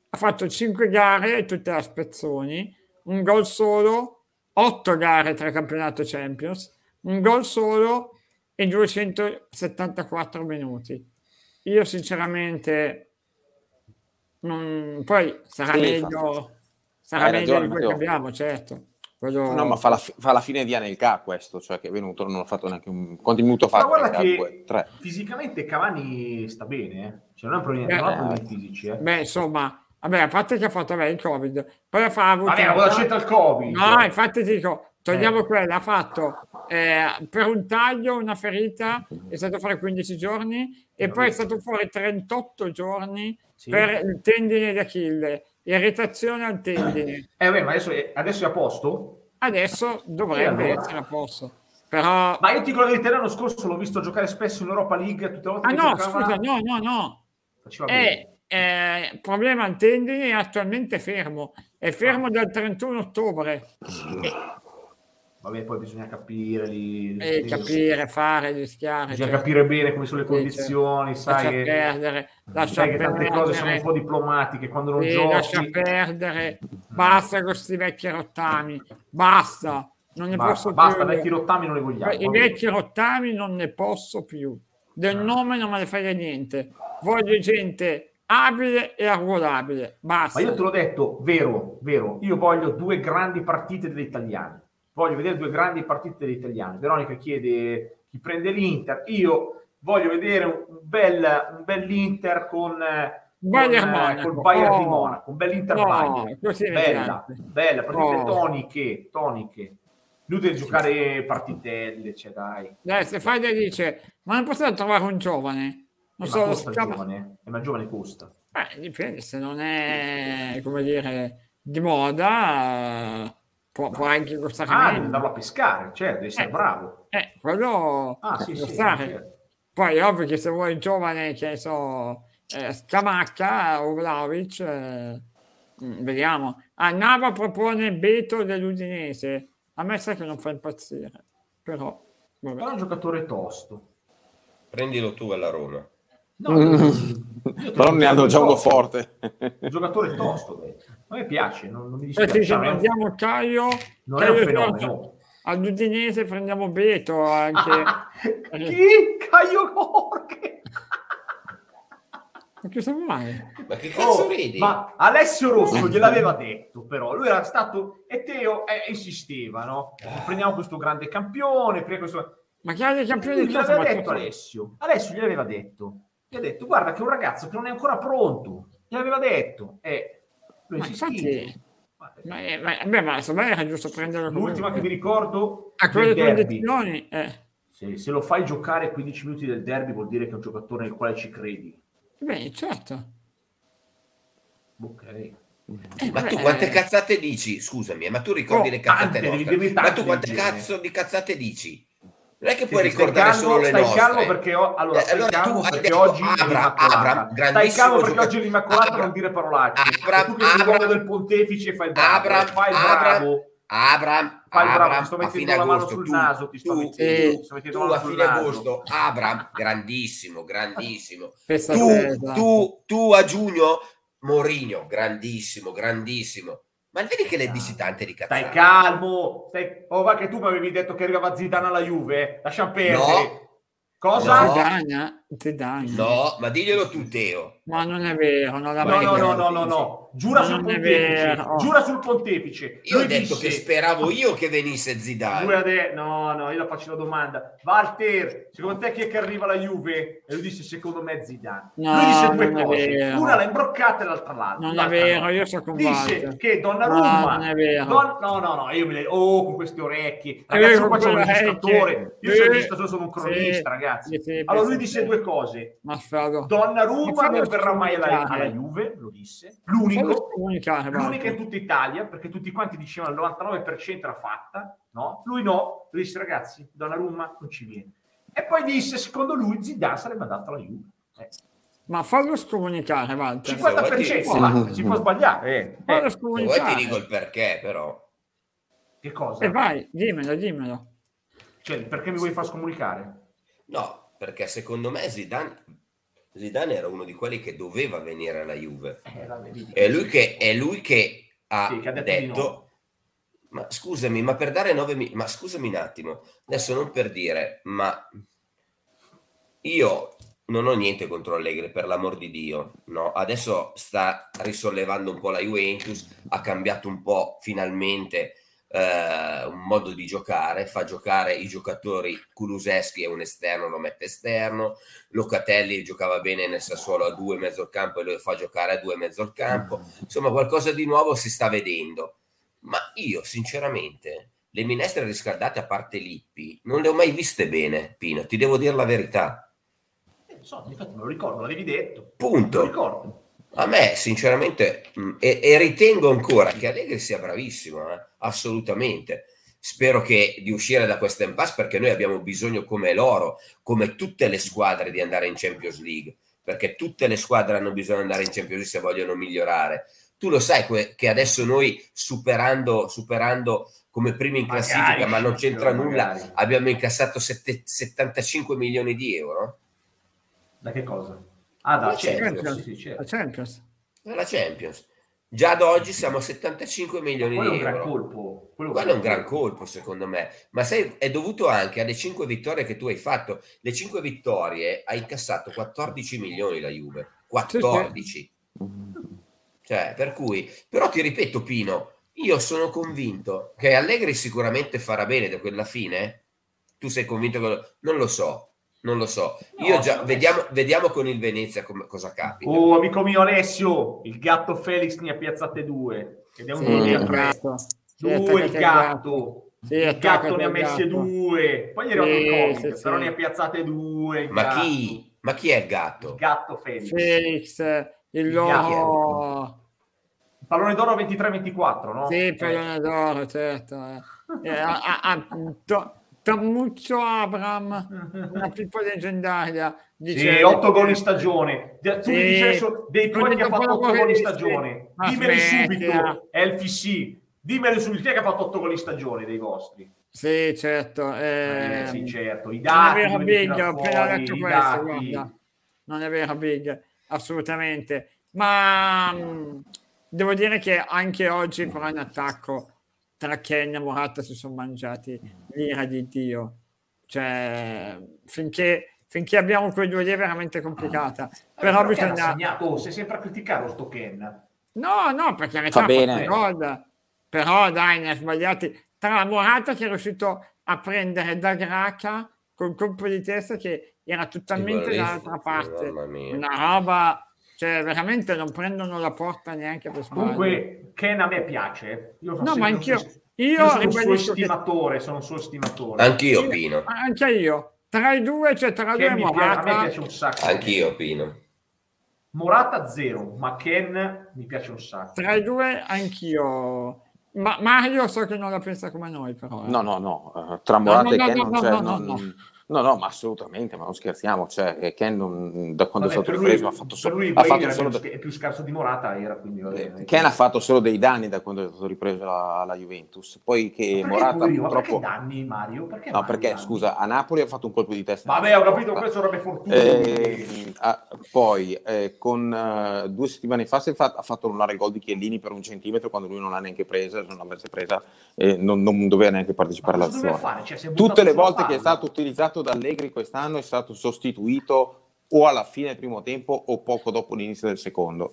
Ha fatto 5 gare, tutte a spezzoni, un gol solo, 8 gare tra campionato Champions, un gol solo e 274 minuti. Io sinceramente non... poi sarà Sì, meglio, fa- sarà meglio ragione, di quello che abbiamo, certo. Quello- No, ma fa la, fa la fine di Anelka questo, cioè che è venuto, non ha fatto neanche un... Quanti minuti ha fatto? guarda che Due, tre. fisicamente Cavani sta bene, eh. cioè, non ha problemi, Beh, non ha eh, problemi fisici. Eh. Beh, insomma, vabbè, a parte che ha fatto vabbè, il Covid, poi ha fa- ha avuto... Vabbè, ma c'entra il Covid? No, infatti dico, togliamo Eh. quella, ha fatto eh, per un taglio una ferita, è stato fuori 15 giorni e poi è stato fuori 38 giorni Sì. per il tendine d'Achille, irritazione al tendine. Eh, vabbè, ma adesso è, adesso è a posto? Adesso dovrebbe E allora? essere a posto, però... Ma io ti dico la verità, l'anno scorso l'ho visto giocare spesso in Europa League, tutte le volte Ah che no, giocava, scusa, no, no, no, faceva bene. è eh, problema al tendine è attualmente fermo è fermo dal 31 ottobre. Vabbè, poi bisogna capire lì. E lì- capire, fare, rischiare. Bisogna cioè, capire bene come sono le condizioni, cioè, lascia sai che, perdere, lascia sai che tante cose sono un po' diplomatiche quando non Sì, giochi. lascia perdere, basta con questi vecchi rottami, basta, non ne Basta, posso basta, più. vecchi rottami non li vogliamo. I vecchi rottami non ne posso più. Del Ah. nome non me ne frega niente. Voglio gente abile e arruolabile. Basta. Ma io te l'ho detto, vero, vero, io voglio due grandi partite degli italiani. Voglio vedere due grandi partite degli italiani. Veronica chiede chi prende l'Inter. Io voglio vedere un bel, un bell'Inter con, eh, Bayern con, eh, Monaco. col Bayern Oh. di Monaco, un Bayern. così mi Bella, bella, partite Oh. toniche, toniche. Inutile giocare partitelle, cioè dai. Dai, Stefania dice, ma non potete trovare un giovane? Non Eh, so, costa scama- giovane, eh, ma giovane costa. Eh, dipende, se non è, come dire, di moda, può, può anche costare Ah, meno. andarlo a pescare, certo, devi essere Eh. bravo. Eh, quello Ah, sì, sì, certo. Poi è ovvio che se vuoi il giovane, che ne so, eh, Scamacca o Vlaovic, eh, mm, vediamo. Ah, Nava propone Beto dell'Udinese. A me sa che non fa impazzire, però... vabbè. Però è un giocatore tosto. Prendilo tu alla Roma. No, (laughs) Però ne hanno già uno forte. Un giocatore tosto. beh. A me piace, non, non mi Poi dispiace. è un- mandiamo Caio, non è un Caio fenomeno. All'Udinese prendiamo Beto anche... Chi? Caio Jorge? (laughs) Ma cosa vuoi? Ma che cazzo Oh, ridi? ma Alessio Rosso gliel'aveva detto, però lui era stato e Teo eh, insisteva, no? Prendiamo questo grande campione, prendiamo questo... Ma che hai dei campioni Lui di gliel'aveva detto Alessio. Alessio gliel'aveva detto. Gli ha detto, guarda che è un ragazzo che non è ancora pronto. Gliel'aveva detto. E lui Ma insisteva. infatti, ma, eh, ma, beh, ma secondo me era giusto prenderlo L'ultima che mi ricordo a quelle condizioni, eh, Se, se lo fai giocare 15 minuti del derby vuol dire che è un giocatore nel quale ci credi. beh, certo. Ok. Eh, Ma tu vabbè, quante eh, cazzate dici? Scusami, ma tu ricordi Oh, le cazzate tante, nostre? Ma tu quante cazzo di cazzate dici? Non è che puoi ricordare calmo, solo le stai nostre. calmo perché ho- allora, Eh, stai allora calmo tu perché detto oggi Abram, l'Immacolata. Abram, Stai calmo perché oggi è l'Immacolata Abram, non dire parolacce. Abram, tu che Abram, l'uomo del pontefice fai il bravo, Abram, fai il Abram, bravo. Abram, Fai il bravo, Abram, ti sto mettendo la mano sul tu, naso, ti sto tu, mettendo- tu, ti sto mettendo tu la mano a sul fine naso. agosto, Abram, grandissimo, grandissimo. Tu, tu, tu a giugno, Mourinho, grandissimo, grandissimo. Ma vedi che le dici tante di cazzate? Stai calmo. Stai... Oh, va che tu mi avevi detto che arrivava Zidane alla Juve. Lascia perdere. No. Cosa? No. Zidane. No, ma diglielo tu, Teo. Ma non è vero, non No, no, no, no, no, no. Giura Ma sul non è pontefice. vero. Giura sul pontefice. Io ho detto disse- che speravo io che venisse Zidane. de- No, no, io la faccio la domanda. Walter, secondo te chi è che arriva alla Juve? E lui disse secondo me Zidane. No, lui disse due cose. Una l'ha imbroccata e l'altra l'altra. Non è vero, no. io sono con Dice Walter. che Donnarumma No, non è vero. Don- No, no, no, io mi le... Oh, con queste orecchie. Eh, Ragazzi, io qua c'ho un registratore. Io sono un Eh, registratore, sono un cronista, ragazzi. allora lui disse che- due cose. Ma Donnarumma non verrà mai alla, alla Juve, lo disse. L'unico, comunicare, l'unica Walter. in tutta Italia, perché tutti quanti dicevano il 99% era fatta, no? Lui no, lui disse ragazzi, Donnarumma non ci viene. E poi disse, secondo lui, Zidane sarebbe andato alla Juve. Eh, Ma fallo scomunicare, Walter. 50%, Sì. va, si può sbagliare. Eh, Fallo eh, Se vuoi ti scomunicare. dico il perché, però. che cosa? E vai, dimmelo, dimmelo. Cioè, perché mi vuoi far scomunicare? No, perché secondo me Zidane, Zidane era uno di quelli che doveva venire alla Juve. Eh, vabbè. È lui che, è lui che ha Sì, che ha detto detto... no. Ma scusami, ma per dare 9 mi- ma scusami un attimo, adesso non per dire, ma io non ho niente contro Allegri, per l'amor di Dio, no? Adesso sta risollevando un po' la Juventus, ha cambiato un po' finalmente eh, un modo di giocare, fa giocare i giocatori, Kuluseschi è un esterno, lo mette esterno, Locatelli giocava bene nel Sassuolo a due mezzo al campo e lo fa giocare a due mezzo al campo, insomma qualcosa di nuovo si sta vedendo. Ma io, sinceramente, le minestre riscaldate, a parte Lippi, non le ho mai viste bene, Pino, ti devo dire la verità. Eh, so, infatti me lo ricordo, l'avevi detto. Me lo Punto. ricordo. A me, sinceramente, mh, e, e ritengo ancora che Allegri sia bravissimo, eh, assolutamente. Spero che di uscire da questa impasse perché noi abbiamo bisogno come loro, come tutte le squadre, di andare in Champions League, perché tutte le squadre hanno bisogno di andare in Champions League se vogliono migliorare. Tu lo sai que- che adesso noi superando, superando come primi in Magari, classifica, ma non c'entra però, nulla, magari. abbiamo incassato sette- 75 milioni di euro Da che cosa? Ah, da La Champions, Champions. sì, sì, certo. La Champions. dalla Champions. Già ad oggi siamo a 75 milioni Quello è un di gran euro. colpo. Quello Quello è un gran colpo, secondo me. Ma sai, è dovuto anche alle 5 vittorie che tu hai fatto. Le 5 vittorie ha incassato 14 milioni la Juve. 14. Cioè, per cui, però ti ripeto, Pino, io sono convinto che Allegri sicuramente farà bene da quella fine. Tu sei convinto che lo- non lo so, non lo so. Io No, già vediamo, vediamo con il Venezia come- cosa capita. Oh, amico mio Alessio, il gatto Felix ne ha piazzate due. Ed è un Sì, due gatto. Due il gatto. Sì, il gatto ne ha messe gatto. due. Poi gli è arrivato Sì, il Covid, sì, però sì. ne ha piazzate due. Ma gatto. chi? Ma chi è il Il gatto? gatto Felix. Felix, il Il loro... Pallone d'oro 23-24, no? Sì, pallone d'oro, certo. eh. Eh, a- a- a- to- Tammuccio Abram, una (laughs) pippa leggendaria. Sì, dice- 8 gol in stagione. Tu mi Sì. dici adesso dei tuoi che ha fatto 8 gol in stagione. Smettila. subito, LFC. Dimmeli subito, chi è che ha fatto 8 gol in stagione dei vostri? Sì, certo. Eh, eh, sì, certo. I non è dati, vero, Big, ho appena detto questo, dati. guarda. Non è vero, Big, assolutamente. Ma mh, devo dire che anche oggi, però, in attacco tra Ken e Morata si sono mangiati l'ira di Dio. Cioè, finché, finché abbiamo quei due lì è veramente complicata. Però Perché ha bisogna... segnato? Oh, sei sempre a criticare sto Ken. No, no, perché in Fa realtà bene. gol. Però dai, ne ha sbagliati. Tra Morata che è riuscito a prendere da Graca col colpo di testa che era totalmente dall'altra parte. Una roba, cioè veramente non prendono la porta neanche per sbaglio. Comunque, Ken a me piace. Io sono No, ma anch'io. sono- Io, io sono un suo ribadisco che- estimatore, sono un suo estimatore. Anch'io, Pino. anche io. Tra i due, cioè tra Ken due mi piace- a me Morata, piace un sacco. Anch'io, Pino. Morata zero, ma Ken mi piace un sacco. tra i due anch'io. Ma Mario so che non la pensa come noi, però. eh. No, no, no, eh, tra Morata no, e no, Ken no, non no, c'è... no, non- no. No, ma assolutamente, ma non scherziamo, cioè Ken non- da quando Vabbè, è stato ripreso lui- ha fatto solo, lui ha fatto solo più, de- è più scarso di Morata era quindi va bene. eh, Ken ha fatto solo dei danni da quando è stato ripreso la, la Juventus, poi che Morata? Ma purtroppo... perché danni Mario? Perché No, Mario perché danni? scusa, a Napoli ha fatto un colpo di testa. Vabbè, ho capito, questo robe fortuna. Eh, ah, poi eh, con eh, due settimane fa si è fa- ha fatto il gol di Chiellini per un centimetro quando lui non l'ha neanche presa, se non l'avesse presa eh, non, non doveva neanche partecipare all'azione. Cioè, Tutte le volte che è stato utilizzato da Allegri quest'anno è stato sostituito o alla fine del primo tempo o poco dopo l'inizio del secondo.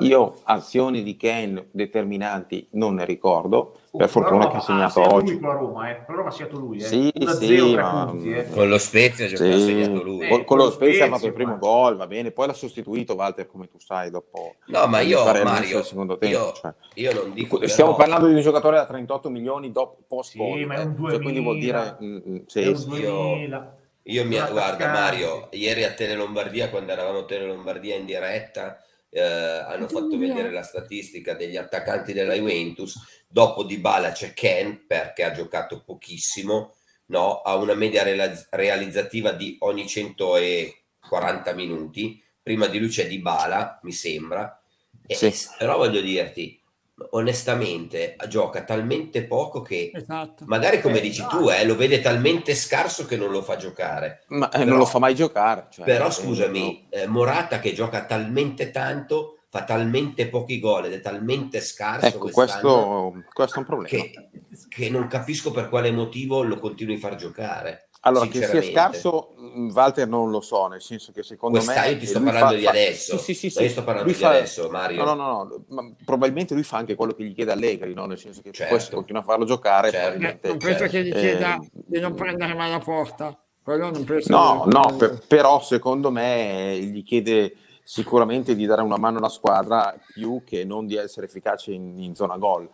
Io azioni di Ken determinanti non ne ricordo, per fortuna Roma che ha ha segnato segnato oggi. Lui con la Roma, eh. La Roma ha segnato lui, eh. Sì, 1-0, sì, ma- punti, eh. Con lo Spezia Sì. ha segnato lui. Eh, Con, con lo Spezia ha fatto il primo ma- gol, va bene, poi l'ha sostituito Walter come tu sai dopo No, ma io, Mario, secondo tempo. io, cioè. io non dico... Stiamo però- parlando di un giocatore da 38 milioni dopo post Sì, Covid, ma è un eh. 2000. Cioè, quindi vuol dire mm, mm, sì, È un sì. 2000. Io mi guarda. Mario, ieri a Tele Lombardia, quando eravamo a Tele Lombardia in diretta, eh, hanno fatto vedere la statistica degli attaccanti della Juventus. Dopo di Bala c'è Ken perché ha giocato pochissimo, no? ha una media realizzativa di ogni 140 minuti. Prima di lui c'è Di Bala, mi sembra. E- Sì. Però voglio dirti, onestamente, gioca talmente poco che Esatto. magari come Eh, dici dai. tu, eh, lo vede talmente scarso che non lo fa giocare. Ma eh, Però- non lo fa mai giocare. cioè, Però eh, scusami, eh, Morata che gioca talmente tanto, fa talmente pochi gol ed è talmente scarso Ecco, questo, questo è un problema. che, che non capisco per quale motivo lo continui a far giocare. Allora, che sia scarso, mh, Walter non lo so, nel senso che secondo Quest'anno me... io ti sto parlando fa- di fa- adesso. Sì, sì, sì, sì. sto parlando Lui di adesso, Mario. No, no, no, no, ma probabilmente lui fa anche quello che gli chiede Allegri, no? nel senso che Certo. poi se continua a farlo giocare, Certo. non penso che gli eh, chieda di non prendere mai la porta. Quello non penso. No, che- no, per- però secondo me gli chiede sicuramente di dare una mano alla squadra più che non di essere efficace in, in zona gol.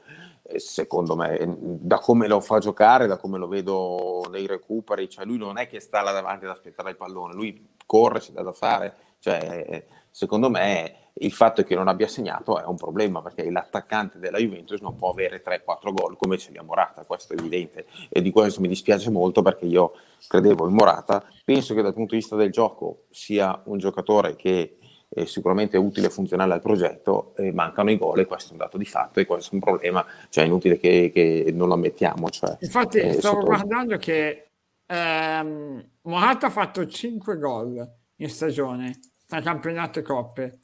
Eh, Secondo me, eh, da come lo fa giocare, da come lo vedo nei recuperi, cioè lui non è che sta là davanti ad aspettare il pallone, lui corre, dà da fare. Cioè, eh, secondo me il fatto che non abbia segnato è un problema perché l'attaccante della Juventus non può avere 3-4 gol come ce li ha Morata, questo è evidente e di questo mi dispiace molto perché io credevo in Morata, penso che dal punto di vista del gioco sia un giocatore che è sicuramente utile e funzionale al progetto, eh, mancano i gol e questo è un dato di fatto e questo è un problema, cioè è inutile che, che non lo ammettiamo. Cioè, Infatti eh, stavo sotto- guardando che ehm, Morata ha fatto 5 gol in stagione tra campionato e coppe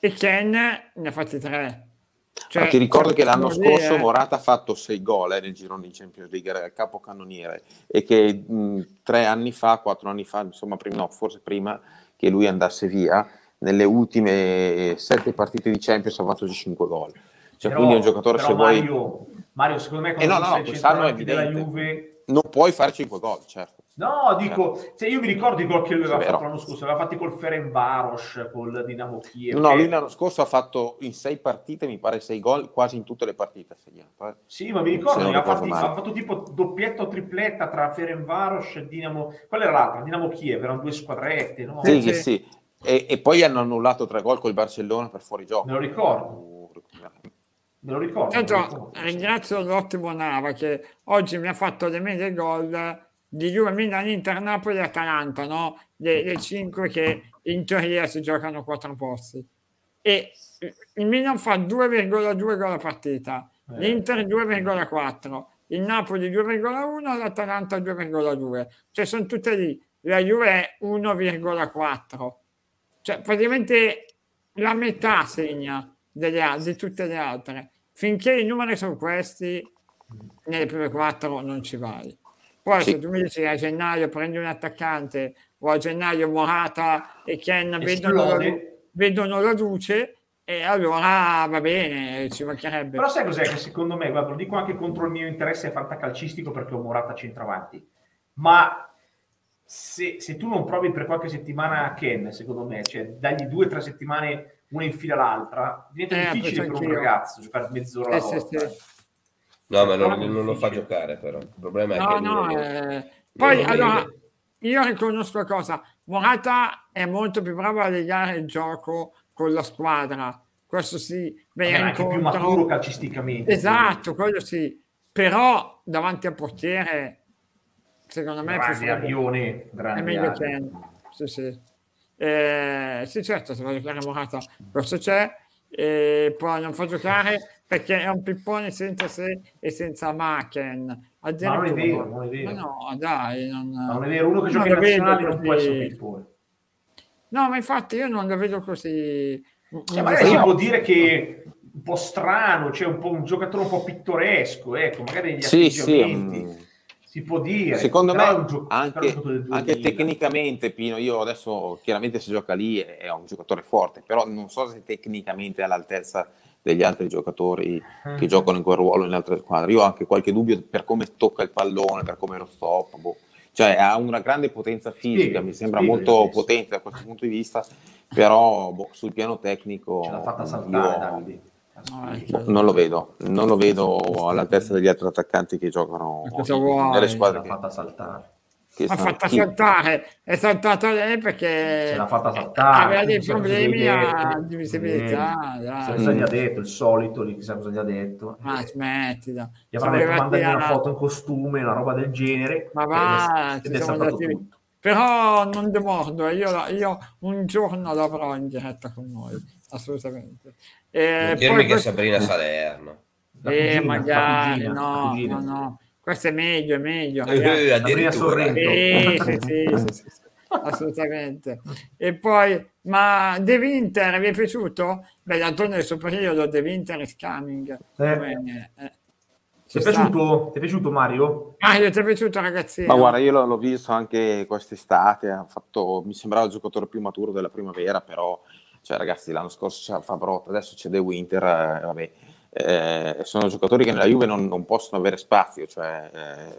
e Ken ne ha fatti 3. Ma ti ricordo che l'anno scorso Morata ha fatto 6 gol eh, nel girone di Champions League, era il capocannoniere, e che mh, tre anni fa, quattro anni fa, insomma, prima, no, forse prima che lui andasse via, nelle ultime sette partite di Champions ha fatto 5 gol. Cioè, Però- quindi è un giocatore, se vuoi, Mario, Mario, secondo me Eh quando no, tu no, sei quest'anno è evidente. Juve non puoi fare 5 gol, certo. No, dico, cioè io mi ricordo di quello che lui aveva vero. fatto l'anno scorso, aveva fatti col Ferenbaros, col Dinamo Kiev. No, lui l'anno scorso ha fatto in 6 partite, mi pare 6 gol, quasi in tutte le partite ha segnato. eh. Sì, ma mi ricordo, ha ha fatto tipo doppietta o tripletta tra Ferenbaros e Dinamo... Qual era l'altra? Dinamo Kiev, erano due squadrette, no? Sì, sì, sì. E, e poi hanno annullato tre gol col Barcellona per fuori gioco. Me lo ricordo, me lo ricordo. me lo Tanto ricordo. ringrazio l'ottimo Nava che oggi mi ha fatto le medie gol di Juve, Milan, Inter, Napoli e Atalanta, no? le, le cinque che in teoria si giocano quattro posti. E il Milan fa 2,2 gol a partita, Eh. l'Inter 2,4, il Napoli 2,1, l'Atalanta 2,2. Cioè sono tutte lì. La Juve è 1,4. Cioè praticamente la metà segna delle al- di tutte le altre. Finché i numeri sono questi, nelle prime quattro non ci vai. Poi Sì. se tu mi dici a gennaio prendi un attaccante o a gennaio Morata e Ken vedono la, vedono la luce e allora va bene, ci mancherebbe. Però sai cos'è che secondo me, guarda, lo dico anche contro il mio interesse fantacalcistico perché ho Morata centravanti, ma se, se tu non provi per qualche settimana Ken, secondo me, cioè dagli due o tre settimane una in fila l'altra, diventa Eh, difficile per un anch'io. ragazzo giocare mezz'ora alla sì, volta. sì. No, ma non, non lo fa giocare però. Il problema è No, che no, lui- eh, poi non lo allora vede. io riconosco una cosa, Morata è molto più bravo a legare il gioco con la squadra, questo sì, è anche più maturo calcisticamente. Esatto, quello sì, però davanti al portiere secondo me Grande freddo. Arione, è grande meglio. Ken. Sì, sì. Eh, sì, certo, se va a giocare Morata, questo c'è, e poi non fa giocare perché è un pippone senza se e senza Machen. Ma non è vero, non è vero. Ma no, dai, non, Ma non è vero, uno che gioca in nazionale non può essere un pippone. No, ma infatti io non lo vedo così. Cioè, magari si può dire che è un po' strano, cioè un, po' un giocatore un po' pittoresco, ecco, magari negli Sì, sì, atteggiamenti. mm, si può dire. Secondo me un anche, anche 2000. tecnicamente Pino, io adesso chiaramente se gioca lì è, un giocatore forte, però non so se tecnicamente è all'altezza degli altri giocatori Mm. che giocano in quel ruolo in altre squadre. Io ho anche qualche dubbio per come tocca il pallone, per come lo stop. boh. Cioè ha una grande potenza fisica, Sì, mi sembra sì, molto potente da questo punto di vista, però boh, sul piano tecnico Ce l'ha fatta io saltare Davide. No, non lo vedo, non lo vedo all'altezza degli altri attaccanti che giocano nelle squadre l'ha che, fatta saltare. che Ha stanno- fatta chi- saltare, è saltata lei perché Ce l'ha fatta saltare. aveva dei problemi di visibilità. Cosa gli ha detto, il solito, lì, chissà cosa gli ha detto. Ma smettila. Gli avrà detto mandami una foto in costume, una roba del genere. Ma ed è- va, ed è andati- tutto. Però non demordo, io, io un giorno l'avrò in diretta con noi, assolutamente. E Non dirmi poi che questo- Sabrina Salerno. La eh, cugina, magari, cugina, no, cugina. no, no, questo è meglio, è meglio. Eh, Sabrina addirittura. Sorrento. Sì, sì, sì, sì, assolutamente. E poi, ma De Winter vi è piaciuto? Beh, l'altro del suo periodo, De Winter is coming. Eh. Eh, Ti è, piaciuto, ti è piaciuto Mario? Mario, ti è piaciuto ragazzino? Ma guarda, io l'ho, l'ho visto anche quest'estate, ha fatto, mi sembrava il giocatore più maturo della primavera, però, cioè, ragazzi, l'anno scorso c'era Fabrot, adesso c'è De Winter, eh, vabbè, eh, sono giocatori che nella Juve non, non possono avere spazio, cioè,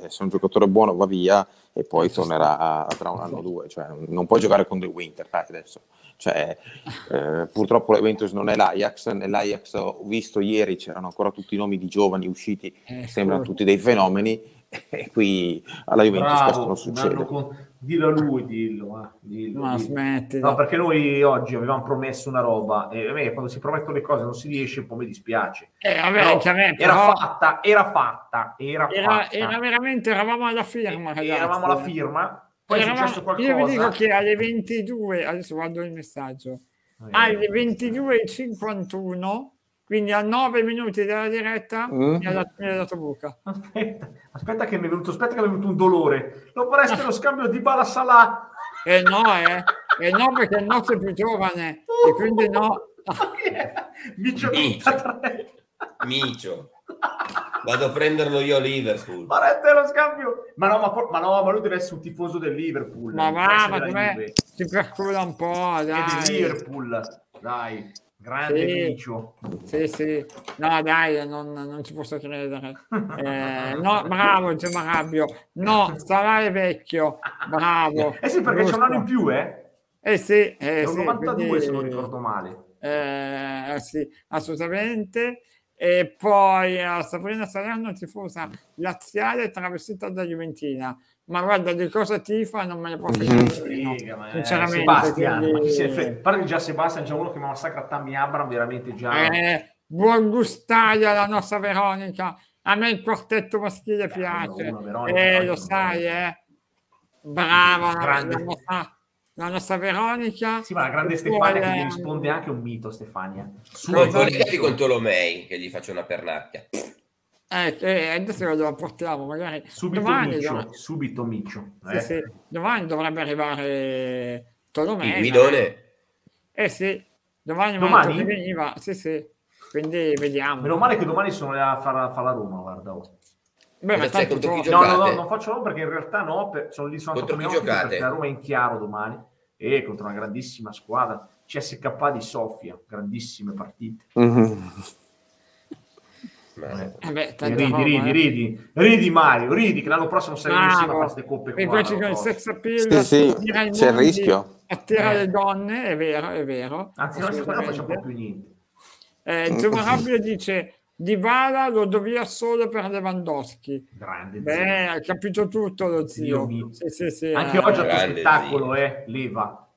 eh, se un giocatore buono va via e poi tornerà a- tra un anno o due, cioè, non puoi giocare con De Winter, dai, adesso. Cioè, eh, purtroppo l'Juventus non è l'Ajax, nell'Ajax ho visto ieri c'erano ancora tutti i nomi di giovani usciti, Eh, sembrano tutti dei fenomeni, (laughs) e qui alla Juventus questo Bravo, non un succede. con- dillo a lui, dillo. eh, dillo, Ma dillo. smetti. No, perché noi oggi avevamo promesso una roba e a me quando si promettono le cose non si riesce, un po' mi dispiace. Eh, vabbè, Però era però fatta, era fatta, era, era, fatta. era veramente, eravamo alla firma, ragazzi. Eravamo alla firma, poi è Eravamo- successo qualcosa. Io vi dico che alle 22, adesso guardo il messaggio, alle 22.51 quindi a 9 minuti dalla diretta Mm. mi, ha dato, mi ha dato buca Aspetta, aspetta che mi è venuto, aspetta che mi è venuto un dolore. Non vorreste lo scambio di Bala Salah? e no eh e no perché il nostro è più giovane e quindi no (laughs) Micio Micio. 33. Micio. Vado a prenderlo io a Liverpool. Farete lo scambio? Ma no, ma, for- ma no, ma lui deve essere un tifoso del Liverpool. ma va ma Juve. si percula un po' È del dai Liverpool, dai. Grande Sì. Micio. Sì, sì, no, dai, non, non ci posso credere. Eh, no, bravo Gemarabbio. No, sarai vecchio. Bravo. Eh sì, perché c'è un anno in più, eh? Eh sì, eh, sì, 92 quindi, se non ricordo male. eh, sì, assolutamente. E poi a Sabrina Salerno tifosa laziale travestita da Juventina. Ma guarda, di cosa tifa non me ne nessuno. Figa, ma, eh, Sinceramente, Sebastian, quindi- ma chi se ne frega? Guarda che già Sebastian, già uno che mi massacra Tammy Abram, veramente già... Eh, buon gustaia la nostra Veronica. A me il quartetto maschile piace. uno, Veronica, eh, Veronica. lo sai, eh. Brava la, Grande. la nostra, la nostra Veronica. Sì, ma la grande Stefania che gli eh, risponde anche un mito, Stefania. Su, Poi Cosa? collegati con Tolomei che gli faccio una pernacchia. Eh, eh, adesso lo portiamo, magari subito domani, Micio, dov- subito Micio. sì, eh. sì, domani dovrebbe arrivare Tolomei. Il guidone. Eh sì, domani, Domani? veniva, sì sì, quindi vediamo. Meno male che domani sono a fare a fare la Roma, guarda. oh. Beh, ma tanto torna. No, no, no, non faccio no perché in realtà no, per- sono lì sono Contro chi giocate? perché la Roma è in chiaro domani e contro una grandissima squadra, CSK di Sofia, grandissime partite. Mhm. Eh. Eh beh, ridi, roba, ridi, eh. ridi, ridi Mario, ridi che l'anno prossimo saremo insieme a fare queste coppe E qua. poi con il sex appeal Sì, sì, c'è il rischio. attira Eh. le donne, è vero, è vero. Anzi, non facciamo più niente. Eh, Giovanni dice Di Bala lo do via solo per Lewandowski. Grande zio. Beh, ha capito tutto lo zio. Sì, sì, sì, Anche eh, oggi a tuo spettacolo, zio. eh, leva.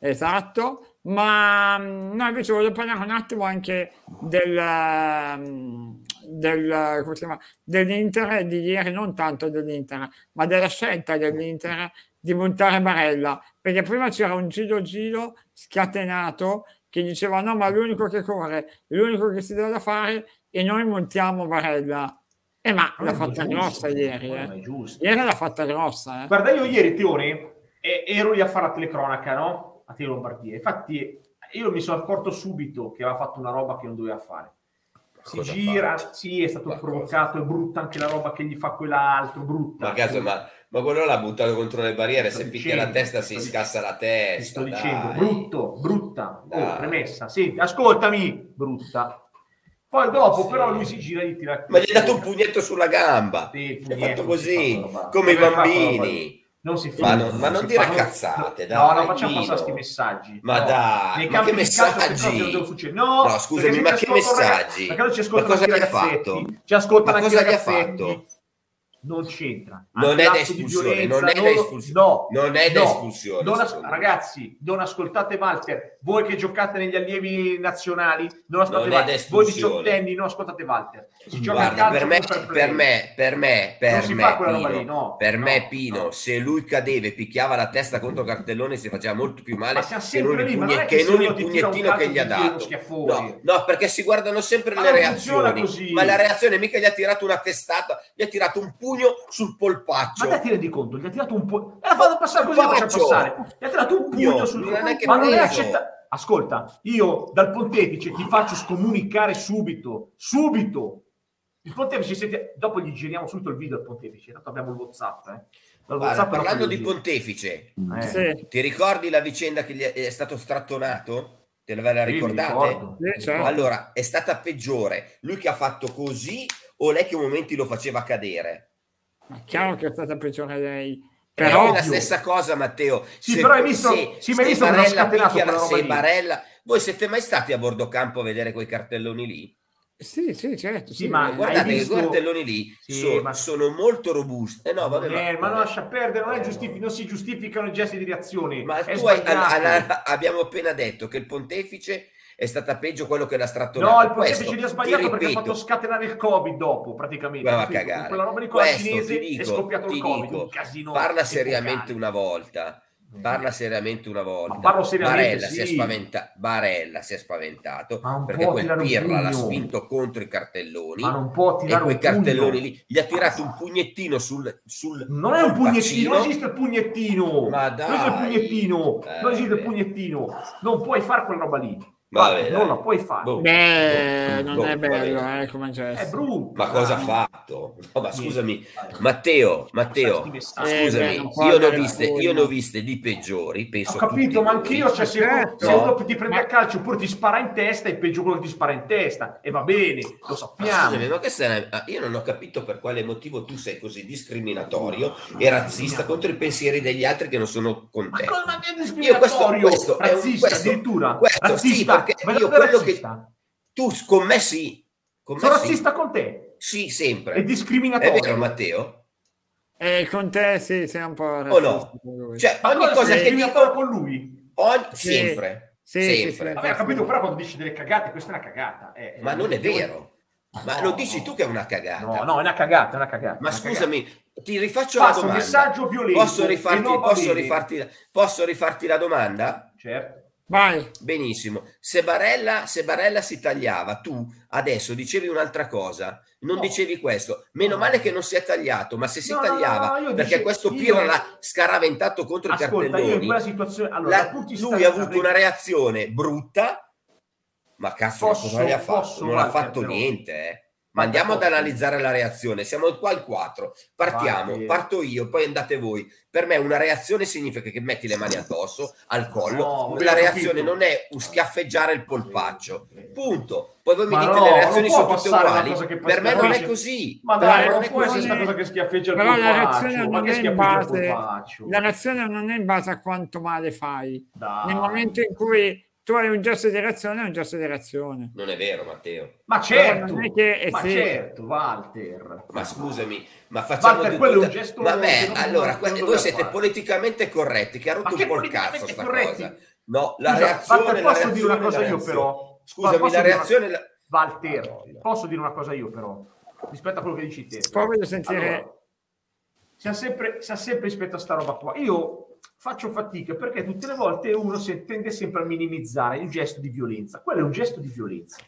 Esatto, ma mh, no, invece voglio parlare un attimo anche del, ehm, del, come si chiama, dell'Inter di ieri, non tanto dell'Inter, ma della scelta dell'Inter di montare Barella, perché prima c'era un giro giro scatenato che diceva no, ma l'unico che corre, l'unico che si deve da fare e noi montiamo Barella. E ma l'ha fatta giusto, grossa ieri, eh. Ieri l'ha fatta grossa, eh. Guarda, io ieri, Teone, e- ero lì a fare la telecronaca, no? A Tele Lombardia. Infatti, io mi sono accorto subito che aveva fatto una roba che non doveva fare. Si gira, fa? sì, è stato Ma provocato, è brutta anche la roba che gli fa quell'altro, brutta. Ma caso, ma, ma quello l'ha buttato contro le barriere, Sto se picchia dicendo, la testa sto si dicendo. scassa la Ti testa. sto dicendo, dai. brutto, brutta. Oh, premessa, senti, ascoltami, brutta. Poi dopo, Sì. però, lui si gira e gli tira... Ma gli hai dato un pugnetto sulla gamba. Sì, pugnetto, fatto così, come i bambini. Non si fa. Ma non- ma non dire fa, cazzate, no, dai, No, non facciamo Pino. passare questi messaggi. Ma No. dai, ma che messaggi? No, No, scusami, ma che ragazzi- messaggi? Ci Ma cosa gli ha fatto? Ci ascoltano Ma cosa gli ha fatto? Non c'entra. Non è violenza, non è da espulsione. No, Non è da no. espulsione, Non as- ragazzi, non ascoltate Walter. Voi che giocate negli allievi nazionali, non ascoltate Non Walter. Voi diciottenni, non ascoltate Walter. Si Guarda, per me, non per me, per me, per Non me, Pino, lì, no, per me, Pino, no. se lui cadeva e picchiava la testa contro Cartellone si faceva molto più male Ma che non, il, pugne- non che non il pugnettino che gli ha dato. No, no, perché si guardano sempre le non reazioni. Ma la reazione mica gli ha tirato una testata, gli ha tirato un pugno sul polpaccio. Ma te ti rendi conto? Gli ha tirato un po'. L'ha fatto passare così, Faccio. faccia passare. Gli ha tirato un pugno Io, sul che Ma non è accettabile. Ascolta, io dal pontefice ti faccio scomunicare subito, subito. Il pontefice, senti- dopo gli giriamo subito il video al pontefice, tanto abbiamo il WhatsApp. Eh. Guarda, parlando di pontefice, Eh. Sì, ti ricordi la vicenda che gli è stato strattonato? Te la ricordate? Sì, certo. Allora, è stata peggiore lui che ha fatto così o lei che a momenti lo faceva cadere? Ma chiaro che è stata peggiore lei. Però è la stessa cosa, Matteo. Sì, però hai visto- sì, ma hai visto come ha scatenato picchia quella la- roba se lì? Barella... Voi siete mai stati a bordo campo a vedere quei cartelloni lì? sì, sì, certo. Sì, ma eh, Guardate, visto- i cartelloni lì Sì, sono, ma- sono molto robusti. Eh no, vabbè, Eh, ma non lascia perdere, non, è giustifi- non si giustificano i gesti di reazione. Ma è tu hai- al- al- abbiamo appena detto che il pontefice è stata peggio quello che l'ha strattonato. No, il gli ha sbagliato perché ha ripeto, fatto scatenare il Covid dopo, praticamente. Cagare. Quella roba di Questo cinese ti è dico, scoppiato il Covid, dico, casino. parla seriamente una volta Parla seriamente una volta. Ma parlo seriamente, Barella, sì. si è spaventa- Barella si è spaventato perché quel Pirla l'ha spinto contro i cartelloni Ma non può e tirare quei un pugno. cartelloni lì gli ha tirato un pugnettino sul, sul Non è un pugnettino, non esiste il pugnettino. Ma Non esiste il dai. pugnettino. Eh, non esiste il beh. pugnettino. Non puoi fare quella roba lì. Vabbè, Guarda, dai. non la puoi fare. Boh. Beh, Boh, non boh, è va bello, bene. eh, come È brutto. Ma cosa ha fatto? No, ma scusami. Matteo, Matteo. Eh, scusami, io ne ho viste, io ne ho viste di peggiori, penso Ho capito, ma anch'io, cioè, se, uno, Certo. se uno No. ti prende Ma- a calcio oppure ti spara in testa, è peggio quello che ti spara in testa. E va bene, lo Ma sappiamo. scusami, ma questa ah, io non ho capito per quale motivo tu sei così discriminatorio e razzista contro i pensieri degli altri che non sono con Ma te. cosa ma è Io questo- discriminatorio? questo è un- razzista questo- addirittura. questo sì, razzista. Perché io è quello che-. Tu con me sì, con me Sono sì. razzista con te. Sì, sempre. È È discriminatorio. vero, Matteo? E con te sì, sei un po' O razzista no? con lui. Cioè, Ma ogni cosa cosa che dico, con lui? ogni- Sì. sempre, Sì, sì, sempre. sì. Vabbè, ho capito, però quando dici delle cagate, questa è una cagata. Eh, Ma non è vero. Ma No, lo dici no. tu che è una cagata. No, no, è una cagata, è una cagata. Ma è una scusami, ti rifaccio Passa la un domanda. messaggio violento Posso rifarti, posso rifarti, posso rifarti la domanda? cagata. Certo. Vai. Benissimo. Se Barella, se Barella si tagliava, tu adesso dicevi un'altra cosa, non No. dicevi questo. Meno No. male che non si è tagliato, ma se si No, tagliava, perché dicevo- questo io- Pirla l'ha scaraventato contro i Ascolta, in cartelloni, situazione... Allora, la- lui ha avuto una reazione brutta, ma cazzo, Posso- cosa gli ha fatto? non ha fatto però. niente, eh. Ma andiamo ad analizzare la reazione. Siamo qua in quattro. Partiamo, Vai. parto io, poi andate voi. Per me una reazione significa che metti le mani addosso, al collo. No, la reazione non è un schiaffeggiare il polpaccio. Punto. Poi voi mi Ma dite no, le reazioni sono tutte uguali. Per me non è così. Ma dai, non non è può essere così. questa cosa che schiaffeggia il Però la polpaccio. reazione Ma non che è in schiaffeggia il base polpaccio? la reazione non è in base a quanto male fai. Dai. Nel momento in cui tu hai un gesto di reazione, è un gesto di reazione. Non è vero, Matteo. Ma certo, è che- eh, ma sì. certo, Walter. Ma scusami, ma facciamo Walter, quello è un tutta- gesto Ma non- allora, que- doveva voi siete fare. politicamente corretti, che ha rotto Ma un po' il cazzo sta corretti? cosa. No, la Scusa, reazione, Walter, la posso dire una reazione, cosa io reazione. però? Scusami, Posso la una- reazione... la- Walter, Madonna. posso dire una cosa io però? Rispetto a quello che dici te. Poi voglio sentire... Allora, siamo sempre, siamo sempre rispetto a sta roba qua. Io faccio fatica perché tutte le volte uno si tende sempre a minimizzare il gesto di violenza. Quello è un gesto di violenza.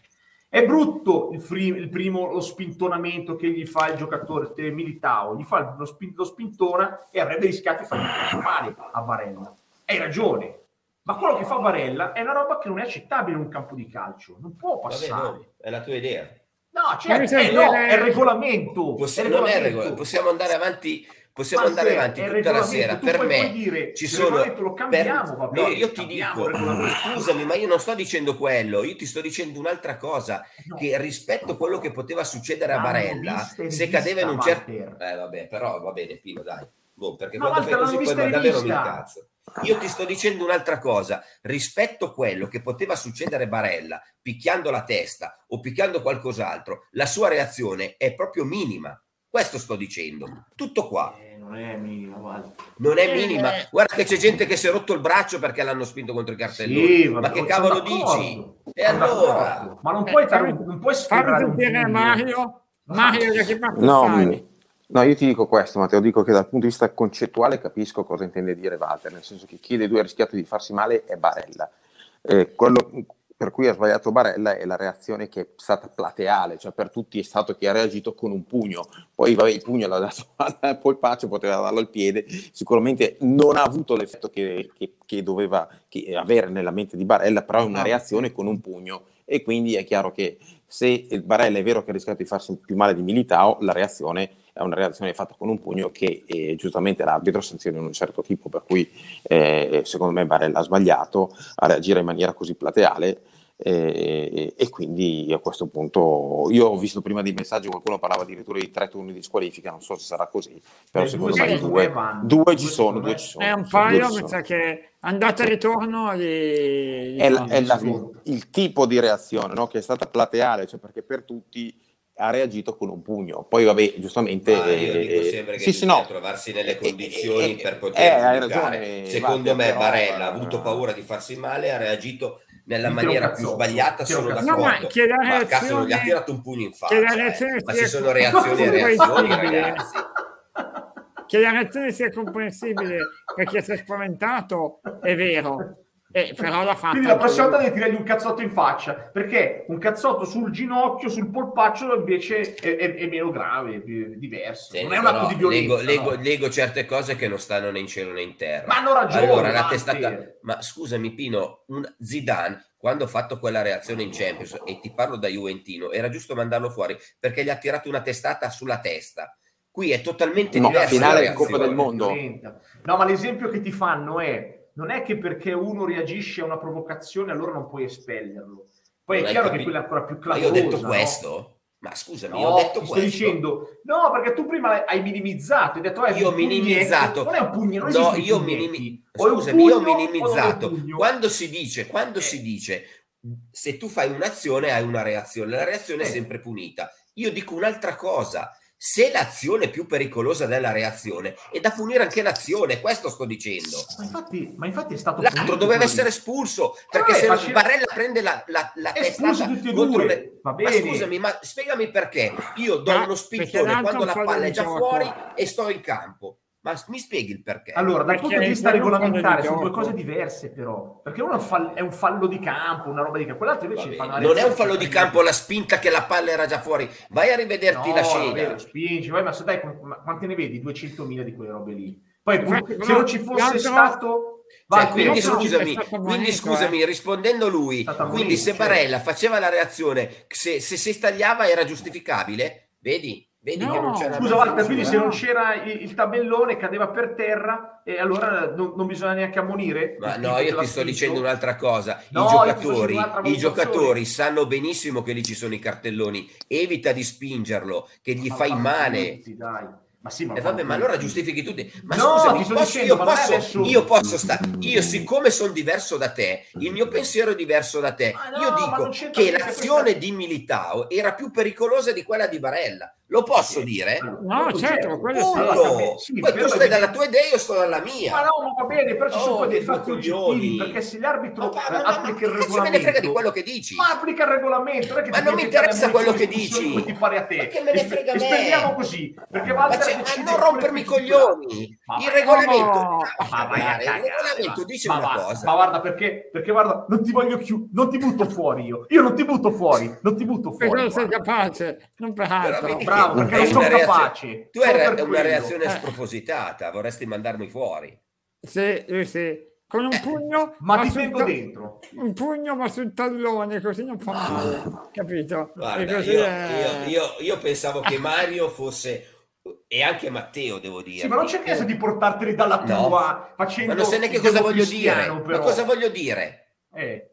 È brutto il, fri- il primo, lo spintonamento che gli fa il giocatore Militao, gli fa lo, spin- lo spintona e avrebbe rischiato di fare male a Barella. Hai ragione, ma quello che fa Barella è una roba che non è accettabile in un campo di calcio, non può Vabbè, passare. no, è la tua idea. No, certo, eh, no, è il regolamento. Possi- è il non è regolamento. regola- possiamo andare avanti, possiamo Walter, andare avanti tutta la sera. Per me dire, ci sono. cambiamo, va no, bene, io ti dico, regolamento. scusami, ma io non sto dicendo quello, io ti sto dicendo un'altra cosa. No. Che rispetto a quello che poteva succedere a Barella, se cadeva in un certo. Eh, vabbè, però va bene, Pino, dai. Boh, perché Ma quando fai così poi davvero mi incazzo. Io ti sto dicendo un'altra cosa, rispetto a quello che poteva succedere a Barella, picchiando la testa o picchiando qualcos'altro, la sua reazione è proprio minima. Questo sto dicendo. Tutto qua. Eh, non è minimo, Walter. Non è Eh. minima. Guarda che c'è gente che si è rotto il braccio perché l'hanno spinto contro i cartelloni. Sì, Ma che cavolo d'accordo. dici? E allora? Ma non Eh, puoi, fammi- non puoi sferrare un. Mario. Mario, che parte No, stai? mh, no, io ti dico questo, Matteo, dico che dal punto di vista concettuale capisco cosa intende dire Walter, nel senso che chi dei due ha rischiato di farsi male è Barella. Eh, quello per cui ha sbagliato Barella è la reazione che è stata plateale, cioè per tutti è stato che ha reagito con un pugno, poi vabbè, il pugno l'ha dato (laughs) al polpaccio, poteva darlo al piede, sicuramente non ha avuto l'effetto che, che- che doveva che- avere nella mente di Barella, però è una Ah, reazione con un pugno. E quindi è chiaro che se Barella è vero che ha rischiato di farsi più male di Militao, la reazione è una reazione fatta con un pugno che eh, giustamente l'arbitro sanziona in un certo tipo, per cui eh, secondo me Barella ha sbagliato a reagire in maniera così plateale eh, e quindi a questo punto io ho visto prima dei messaggi qualcuno parlava addirittura di tre turni di squalifica, non so se sarà così, però Eh, secondo due me due, due Due ci sono, secondo due ci sono. È un paio, mi sa che andata e ritorno gli, è, la- è la- il tipo di reazione no? che è stata plateale, cioè perché per tutti ha reagito con un pugno. Poi, vabbè, giustamente. Ma io dico eh, sempre che sì, sì, no. trovarsi nelle Eh, condizioni eh, per eh, poter hai giudicare. ragione, Secondo Walter, me però, Barella ha eh, avuto paura di farsi male, ha reagito nella maniera più sbagliata, sono d'accordo. No, ma che la Ma cazzo, non gli ha reazione- tirato un pugno in che faccia. eh. reazione Ma sia- ci sono reazioni e reazioni, ragazzi. che la reazione sia comprensibile perché si è spaventato è vero, eh, però l'ha fatta. Quindi la prossima volta devi tirargli un cazzotto in faccia, perché un cazzotto sul ginocchio, sul polpaccio invece è, è, è meno grave, è diverso. Sì, non è un atto di violenza. Leggo, no? leggo, leggo, certe cose che non stanno né in cielo né in terra. Ma hanno ragione. Allora, la testata... Ma scusami Pino, un Zidane quando ha fatto quella reazione in Champions, e ti parlo da Juventino, era giusto mandarlo fuori perché gli ha tirato una testata sulla testa. Qui è totalmente no, diverso. finale del Coppa del Mondo. No, ma l'esempio che ti fanno è non è che perché uno reagisce a una provocazione allora non puoi espellerlo. Poi non è chiaro capito. che quella è ancora più clamorosa. Ma io ho detto no? questo? Ma scusami, no, ho detto questo. sto dicendo, no, perché tu prima hai minimizzato, hai detto, eh, io ho minimizzato. Non è un pugno, non no, io, minimi... Scusami, io ho minimizzato. Quando si dice, quando eh. si dice, se tu fai un'azione hai una reazione, la reazione eh. è sempre punita. Io dico un'altra cosa, se l'azione è più pericolosa della reazione è da punire anche l'azione, questo sto dicendo. Ma infatti, ma infatti è stato l'altro doveva essere espulso perché eh, se facile... Barella prende la, la, la testata due. Le... Va bene. Ma scusami, ma spiegami perché io do uno spintone quando la palla è già fuori e sto in campo. Ma mi spieghi il perché? Allora, dal punto di vista regolamentare sono due cose diverse, però. Perché uno è un fallo di campo, una roba di campo, quell'altro invece fa Non è un fallo di campo la spinta che la palla era già fuori. Vai a rivederti no, la scena. Vero, spingi, vai, ma se dai, quante ne vedi? 200.000 di quelle robe lì. Poi, Infatti, se non ci fosse stato... Cioè, quindi scusami, quindi scusami, eh. rispondendo lui, quindi se Barella faceva la reazione, se, se si stagliava era giustificabile? Vedi? Vedi no, che non c'era scusa, Walter, quindi se non c'era il, il, tabellone cadeva per terra e allora non, non bisogna neanche ammonire? Ma no, io ti sto dicendo un'altra cosa. I no, giocatori, I giocatori sanno benissimo che lì ci sono i cartelloni. Evita di spingerlo, che gli ma fai male. Dai. Ma sì, ma, eh vabbè, ma allora giustifichi tutti. Ma no, scusami, posso, dicendo, io, posso, adesso... io posso stare. Io, siccome sono diverso da te, il mio pensiero è diverso da te. No, io dico che l'azione di Militao era più pericolosa di quella di Barella. Lo posso sì. dire? No, certo, quello sì. sì Poi tu stai dalla tua idea, io sto dalla mia. Ma no, ma va bene, però ci oh, sono dei fatti oggettivi, perché se l'arbitro ma, ma, applica il regolamento... me ne frega di quello che dici? Ma applica il regolamento, non ma non mi interessa quello che dici. Ti pare a te. Perché me ne frega me. Speriamo così, perché Walter ma non rompermi i coglioni. Il regolamento, il regolamento dice una cosa. Ma guarda, perché, perché guarda, non ti voglio più, non ti butto fuori io. Io non ti butto fuori, non ti butto fuori. Perché non sei capace, non per altro. Bravo, perché non sono capace. Tu hai una reazione eh. spropositata, vorresti mandarmi fuori. Sì, sì. Con un pugno, ma, ma ti tengo ta- dentro. Un pugno, ma sul tallone, così non fa male, capito? Guarda, io, è... io, io, io pensavo che Mario fosse e anche Matteo, devo dire. Sì, ma non c'è caso di portarteli dalla tua no. facendo. Ma non sai neanche cosa voglio dire. Però. Ma cosa voglio dire? Eh.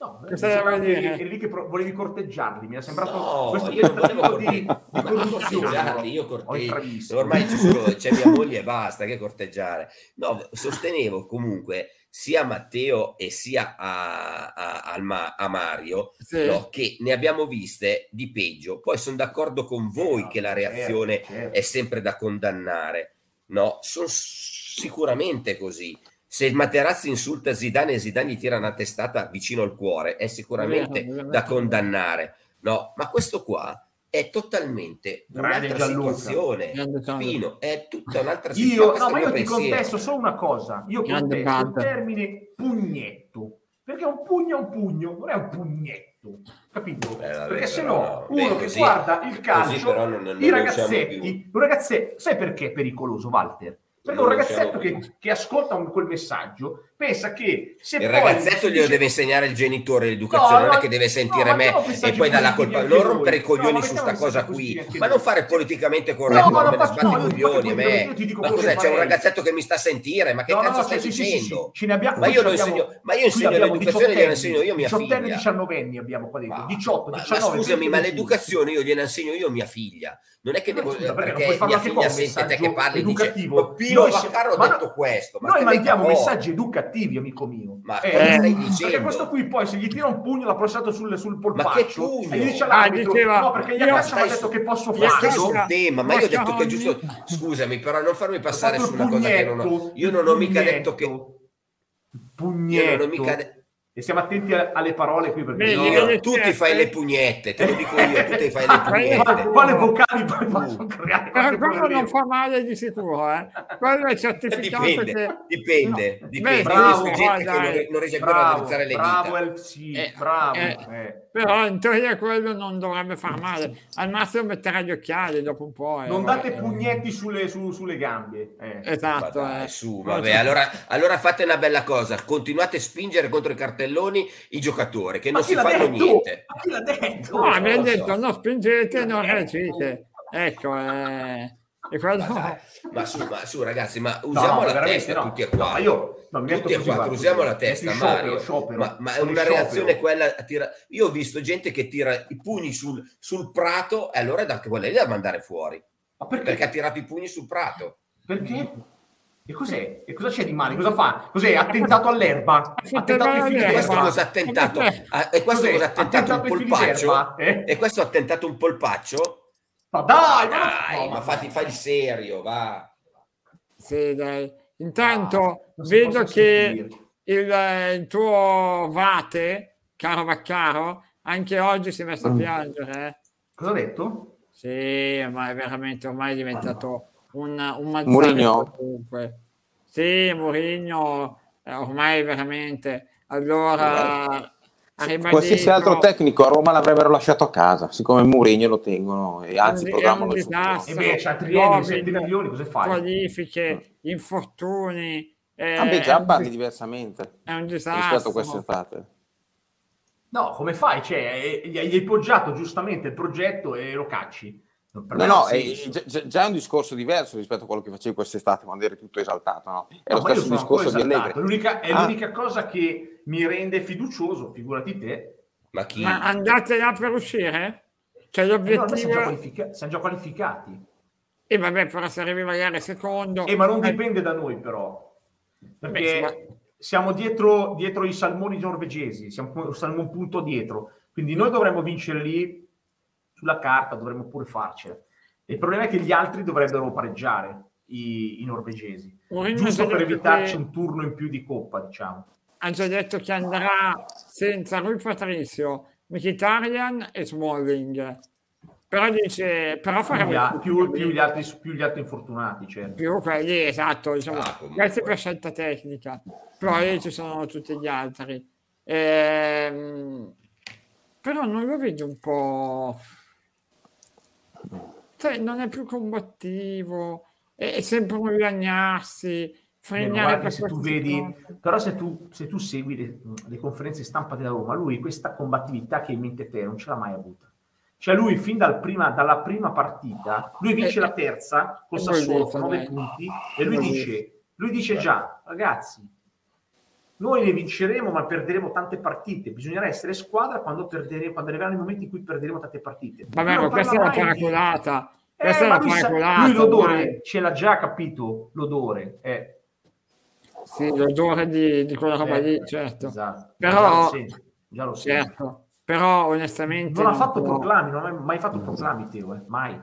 No, lì che pro- volevi corteggiarli, mi è sembrato no, questo io non volevo di, di corteggiarli, io corteggio. Ormai c'è mia moglie e basta, che corteggiare. No, sostenevo comunque sia a Matteo e sia a, a, a, a Mario sì. no, che ne abbiamo viste di peggio. Poi sono d'accordo con voi no, che la certo, reazione certo, certo. è sempre da condannare. No, sono sicuramente così se Materazzi insulta Zidane e Zidane gli tira una testata vicino al cuore, è sicuramente da condannare. No, ma questo qua è totalmente un'altra situazione. Pino, è tutta (laughs) un'altra situazione. Io, no, ma io ti contesto solo una cosa. Io contesto il termine pugnetto. Perché un pugno è un pugno, non è un pugnetto. Capito? Eh, vabbè, perché se no, uno beh, che così, guarda il calcio, non, non, i ragazzetti, un ragazzetto, sai perché è pericoloso, Walter? Perché un ragazzetto che, che, ascolta un, quel messaggio pensa che se il ragazzetto glielo deve insegnare il genitore l'educazione, no, non è che deve sentire no, me e poi dalla colpa. Non rompere i coglioni su sta cosa qui, ma non fare politicamente corretto, non me ne sbatti i coglioni a me. Ma cos'è? C'è un ragazzetto che mi sta a sentire, ma che cazzo stai dicendo? Ma io lo insegno, ma io insegno l'educazione, gliela insegno io mia figlia. 18 anni abbiamo qua dentro, 18, 19. Ma scusami, ma l'educazione io gliela insegno io mia figlia. Non è che devo perché mia figlia sente te che parli dice Pino Vaccarro ha detto questo. Noi mandiamo messaggi educativi, amico mio. Ma eh, cosa stai dicendo? Perché questo qui poi se gli tira un pugno l'ha pressato sul, sul polpaccio. Ma che? E gli dice all'arbitro, ah, diceva, no perché gli Iacaccia mi ha detto che posso farlo. un tema, ma io ho detto che è giusto... Scusami, però non farmi passare su una cosa che non ho... Io non ho mica detto che... Pugnetto. Io non ho mica detto E stiamo attenti a- alle parole qui perché Beh, no, io- tu ti fai le pugnette, te lo dico io, tu ti fai le (laughs) pugnette. quale vocali poi possono creare Però qualche quello non fa male di sicuro, eh. Quello è certificato Dipende, che... dipende, No, dipende. beh, bravo, gente guarda, che non, non riesce ancora bravo, a drizzare le bravo dita. LC, Eh, bravo. eh, eh. Però in teoria quello non dovrebbe far male. Al massimo metterà gli occhiali dopo un po'. eh, Non vabbè. date pugnetti sulle, su- sulle gambie. eh. Ma Esatto. dai, eh. su, vabbè, allora, allora fate una bella cosa, continuate a spingere contro i cartelloni i giocatori che non Ma si fanno detto? niente. Ma chi l'ha detto? No, abbiamo non lo so. detto non spingete, non reagite. Ecco, eh, e quello... Ma, dai, ma su, ma su, ragazzi, ma No, usiamo no, la testa no. tutti e No, quattro. io no, tutti e quattro, usiamo la testa, Sciopero, Mario. sciopero. ma, ma è una sciopero. reazione quella tira- Io ho visto gente che tira i pugni sul, sul prato e allora è da quella lì da mandare fuori. Ma perché? Perché ha tirato i pugni sul prato. Perché? E cos'è? E cosa c'è di male? Cosa fa? Cos'è? Attentato all'erba? Attentato ai figli. E questo cosa ha tentato? Perché? (laughs) Ah, E questo cosa un Attentato ai figli polpaccio? Eh? E questo ha tentato un polpaccio? Ma dai, ma, Dai, no, ma fatti, fai il serio, va. Sì, dai. Intanto Ah, vedo che il, eh, il tuo Vate, caro Vaccaro, anche oggi si è messo a Mm. piangere. eh. Cosa ha detto? Sì, ma è veramente ormai è diventato un, un mazzare Mourinho? ovunque. Sì, Mourinho, eh, ormai veramente. Allora, Qualsiasi altro tecnico a Roma l'avrebbero lasciato a casa, siccome Mourinho lo tengono e anzi programmano il disastro. futuro. E beh, c'ha triennio, Covid, 7 milioni, cosa fai? Qualifiche, infortuni. eh, Ah, beh, è già un- parli diversamente È un rispetto a disastro. quest'estate. No, come fai? Cioè, eh, gli hai poggiato giustamente il progetto e lo cacci. No, no, è, già- un discorso diverso rispetto a quello che facevi quest'estate quando eri tutto esaltato, no? È No, lo stesso discorso di. Allegri. L'unica- è Ah. l'unica cosa che mi rende fiducioso, figurati te. Ma chi? Ma andate là per uscire? Cioè Eh no, siamo già, l'obiettivo... qualifica- siamo già qualificati. E vabbè, però se arrivi magari secondo... Eh, ma non eh, dipende da noi, però. Perché ma- siamo dietro, dietro i salmoni norvegesi, siamo, siamo un punto dietro. Quindi noi dovremmo vincere lì sulla carta, dovremmo pure farcela. Il problema è che gli altri dovrebbero pareggiare, i, i norvegesi. Mourinho Giusto ha già per evitarci che- un turno in più di coppa, diciamo. ha già detto che andrà senza Rui Patricio, Mkhitaryan e Smalling. Però dice, però Più, faremo gli a- più- più gli altri, più gli altri infortunati, certo. più quelli, esatto, diciamo, Ah, questi per scelta tecnica. Poi ci sono tutti gli altri. Ehm, però non lo vedo un po'... Cioè, non è più combattivo, è, è sempre un lagnarsi, fregnare per se tu vedi, però se tu, se tu segui le, le conferenze stampa della Roma, lui questa combattività che in mente te non ce l'ha mai avuta. Cioè lui fin dal prima, dalla prima partita, lui vince Eh, la terza con e voi Sassuolo dite, con 9 dai. punti e lui dice, lui dice già, ragazzi, noi ne vinceremo ma perderemo tante partite, bisognerà essere squadra quando, perderemo, quando arriveranno i momenti in cui perderemo tante partite. Vabbè, ma non questa è la mai di-. Eh, Questa è ma la lui, l'odore ormai. ce l'ha già capito, l'odore. Eh. Sì, l'odore di, di quella roba Eh, lì, certo. Esatto. Però- già lo sento, già lo sento. Certo. Però onestamente... Non ha fatto può- proclami, non ha mai fatto proclami Teo, eh, mai.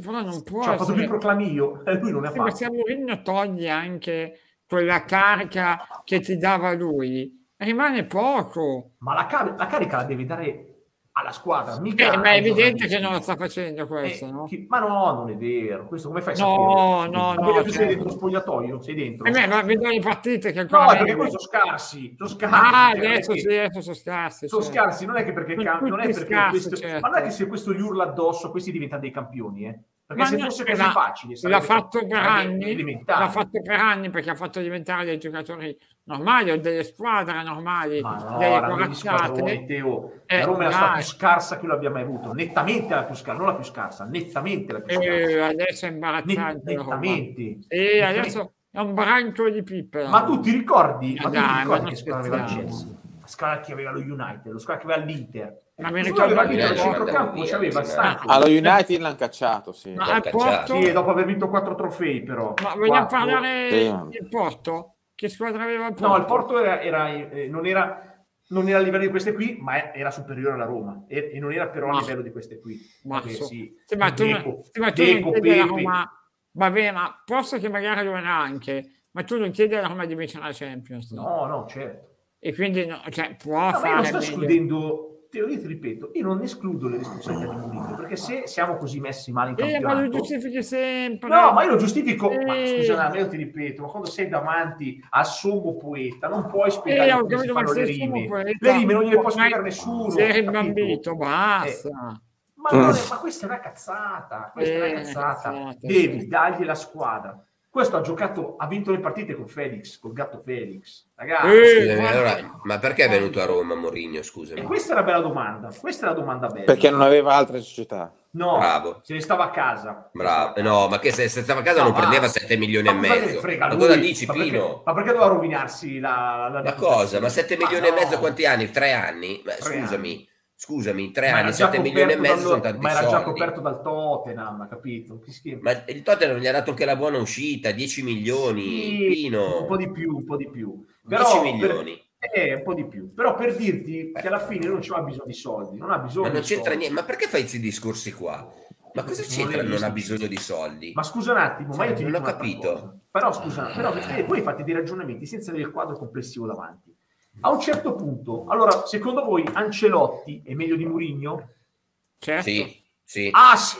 Però non può Cioè, ha fatto essere- più proclami io, (laughs) e lui non ne ha fatto. se Mourinho toglie anche quella carica che ti dava lui, rimane poco. Ma la, car- la carica la devi dare alla squadra, mica Eh, ma è evidente che non lo sta facendo Eh, questo, no? chi- Ma no, non è vero. Questo come fai a No, sapere? no, Ma no, perché tu sei certo. dentro lo spogliatoio? Sei dentro? E beh, ma vedo le partite che no, perché poi sono scarsi. Sono scarsi. Ah, cioè, adesso sì, adesso sono scarsi. Sono certo. scarsi, non è che perché cam- non è perché scarsi, questo, certo. ma non è che se questo gli urla addosso, questi diventano dei campioni, eh? Perché Ma se fosse così l'ha- facile, L'ha fatto per anni, l'ha fatto per anni perché ha fatto diventare dei giocatori normali o delle squadre normali, Ma no, delle corazzate. Teo. Eh, la Roma è la squadra più scarsa che lo abbia mai avuto, nettamente la più scarsa, non la più scarsa, nettamente la più scarsa. E adesso è imbarazzante. nettamente. Sì, Nettamente. adesso è un branco di pippe. Ma tu ti ricordi, ma tu Dai, ti ma ricordi non che squadra aveva il. Chelsea? La squadra che aveva lo United, lo squadra che aveva l'Inter. Ma mi ricordo che Porto- centrocampo, c'aveva il Santos. Allo United l'hanno cacciato, sì. Ma al cacciato. Porto, Sì, dopo aver vinto quattro trofei però. ma vogliamo Quattro. parlare Sì. del Porto? Che squadra aveva il Porto? No, il Porto era, era, eh, non, era, non era a livello di queste qui, ma era superiore alla Roma e, e non era però a livello di queste qui. Ma, sì, sì, ma tu, Deco- sì, ma tu Deco, non chiedi alla. Roma, vabbè, ma posso che magari lo era anche, ma tu non chiedi alla Roma di vincere la Champions. No, no, certo. e quindi no, cioè, può No, fare non sto meglio. escludendo, te lo dico, ti ripeto, io non escludo le responsabilità di Mourinho, perché se siamo così messi male in Eh, ma lo campionato... giustifichi sempre. No, ma io lo giustifico, ma Eh. scusa, ma io ti ripeto, ma quando sei davanti al sommo poeta non puoi Eh, spiegare ho come si ma fanno le rime. Le rime non gliele può spiegare nessuno. Sei capito? rimbambito, basta. Ma, non è- ma questa è una cazzata, questa è Eh, una cazzata. cazzata, Devi sì. dargli la squadra. Questo ha giocato, ha vinto le partite con Felix, col gatto Felix. Ragazzi, Eh, Scusami, allora, ma perché è venuto a Roma Mourinho, scusami? e questa è la bella domanda. Questa è la domanda bella. Perché non aveva altre società. No, Bravo. se ne stava a casa. Bravo, no, ma che se, se stava a casa No, non ma- prendeva 7 milioni e Ma ne mezzo. frega Ma lui? cosa dici, Ma perché- Pino? Ma perché doveva rovinarsi la, la Ma cosa? Ma 7 Ma milioni e no. mezzo quanti anni? Tre anni? Ma Tre scusami, scusami, tre Ma anni, già 7 milioni e mezzo sono tanti Ma era già soldi. coperto dal Tottenham, capito? Ma il Tottenham gli ha dato anche la buona uscita, 10 milioni, Sì, un po' di più, un po' di più. 10 per- milioni. eh, un po' di più. Però per dirti che alla fine non c'ha bisogno di soldi, non ha bisogno Ma non c'entra soldi. niente. Ma perché fai questi discorsi qua? Ma cosa Non c'entra non visto. ha bisogno di soldi? Ma scusa un attimo, ma io ti Non ho capito. cosa. Però scusa, però perché voi fate dei ragionamenti senza avere il quadro complessivo davanti. A un certo punto, allora, secondo voi Ancelotti è meglio di Mourinho? Certo. Sì, sì. Ah, sì.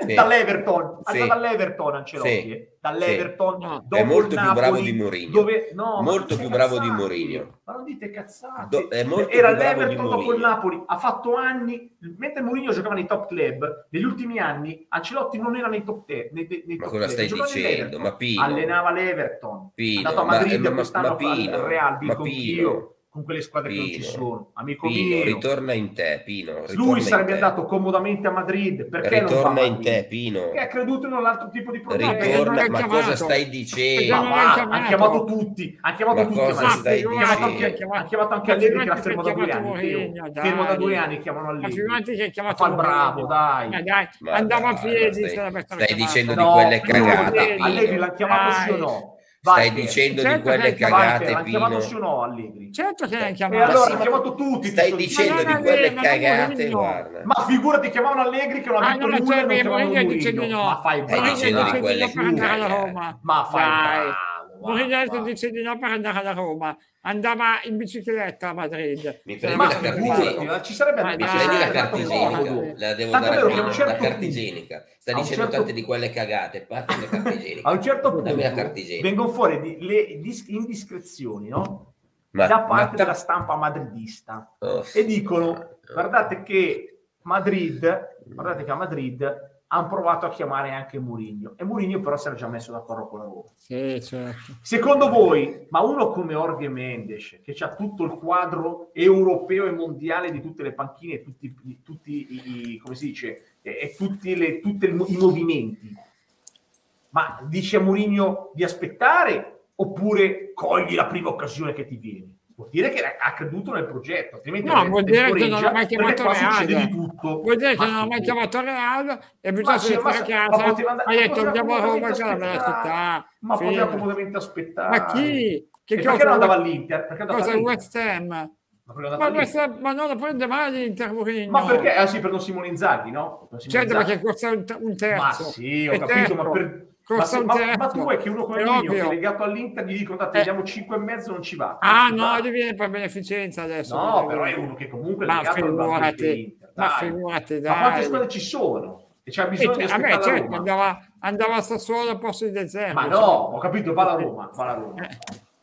Sì. dall'Everton, Sì. andata dall'Everton Ancelotti, Sì. eh. dall'Everton No. dopo È molto il più Napoli, bravo di Mourinho. Dove, no, ma Molto non più dite bravo di cazzate. Mourinho. Ma non dite cazzate. Do- è molto Era l'Everton dopo il. Napoli, ha fatto anni, mentre Mourinho giocava nei top club, negli ultimi anni Ancelotti non era nei top 10. Nei, nei Ma top cosa club, stai giocava dicendo? Ma Pino. Allenava l'Everton. Pino, è andato a ma- Madrid ma- ma- quest'anno ma Pino, il Real, ma Pino. Chio, con quelle squadre che non ci Pino. sono. Amico Pino, mio. ritorna in te, Pino. Lui sarebbe andato comodamente a Madrid. Perché Ritorna in Madrid? te, Pino. Perché ha creduto in un altro tipo di problema. Ritorna, l'hai ma chiamato. cosa stai Ma dicendo? va, chiamato. ha chiamato tutti, ha chiamato Ma tutti. cosa a Madrid. stai ha, chiamato anche, ha chiamato anche Ma Allegri che l'ha fermo da due anni. Fermo da due anni chiamano Ma Allegri. che chiamato Fa il bravo, dai. Ma dai, Ma andava a piedi. ma stai- dicendo di quelle cagate, Allegri, l'ha chiamato sì o no? Stai dicendo Certo di quelle che- cagate, chiamato Pino. sì o no Allegri? Certo che l'hai E chiamato. allora sì, ha ma chiamato tutti. Stai dicendo Ma di quelle cagate, guarda. Ma figurati chiamavano Allegri che non ha Ah, vinto ma nulla e cioè, non chiamavano Mourinho. Ma fai Stai bravo, dicendo di quelle cagate. Ma fai Dai. Guarda. dice di no per andare alla Roma. Andava in bicicletta a Madrid. Mi prendi Ma la igienica. ci sarebbe Ma Mi prendi la dai. la devo Tanto dare a certo la igienica. Sta dicendo certo- tante di quelle cagate, parte la. A un certo punto vengono fuori di- le dis- indiscrezioni, no? Ma- da ma parte ta- della stampa madridista Oh, e dicono guardate che Madrid guardate che a Madrid hanno provato a chiamare anche Mourinho. E Mourinho però si era già messo d'accordo con la Roma. Sì, certo. secondo voi ma uno come Jorge Mendes che ha tutto il quadro europeo e mondiale di tutte le panchine e tutti, tutti i, come si dice e, tutti le- tutti i movimenti ma dice a Mourinho di aspettare oppure cogli la prima occasione che ti viene vuol dire che ha creduto nel progetto altrimenti No, vuol dire che non ha mai chiamato Real. tutto Vuol dire che Ma non ha mai chiamato Real e Ma piuttosto ma a se- casa ma hai detto andiamo a Roma che una bella città. ma Fine. poteva comodamente aspettare Ma chi? Che cosa perché non andava all'Inter? Perché è andato Cosa? West Ham? Ma andato Ma, ma non lo prende mai l'Inter Mourinho. Ma perché? Ah sì, per Don Simone Inzaghi, no? Per Simone Certo, Inzaghi. perché costa un, te- un terzo. Ma sì, ho capito, ma terzo. per... Ma, se- ma- ma tu vuoi che uno come È Mourinho che è legato all'Inter gli dicono date, Eh. diamo 5 e mezzo, non ci va. Ah ci no, va. gli viene per beneficenza adesso. No, però è uno che comunque è Ma legato al figurati, ma dai. figurati, Ma quante dai. squadre ci sono? E c'ha Eh, bisogno di cioè, la certo, andava, andava a Sassuolo al posto di De Zerbi. Ma no, ho capito, va la Roma, va la Roma. Eh.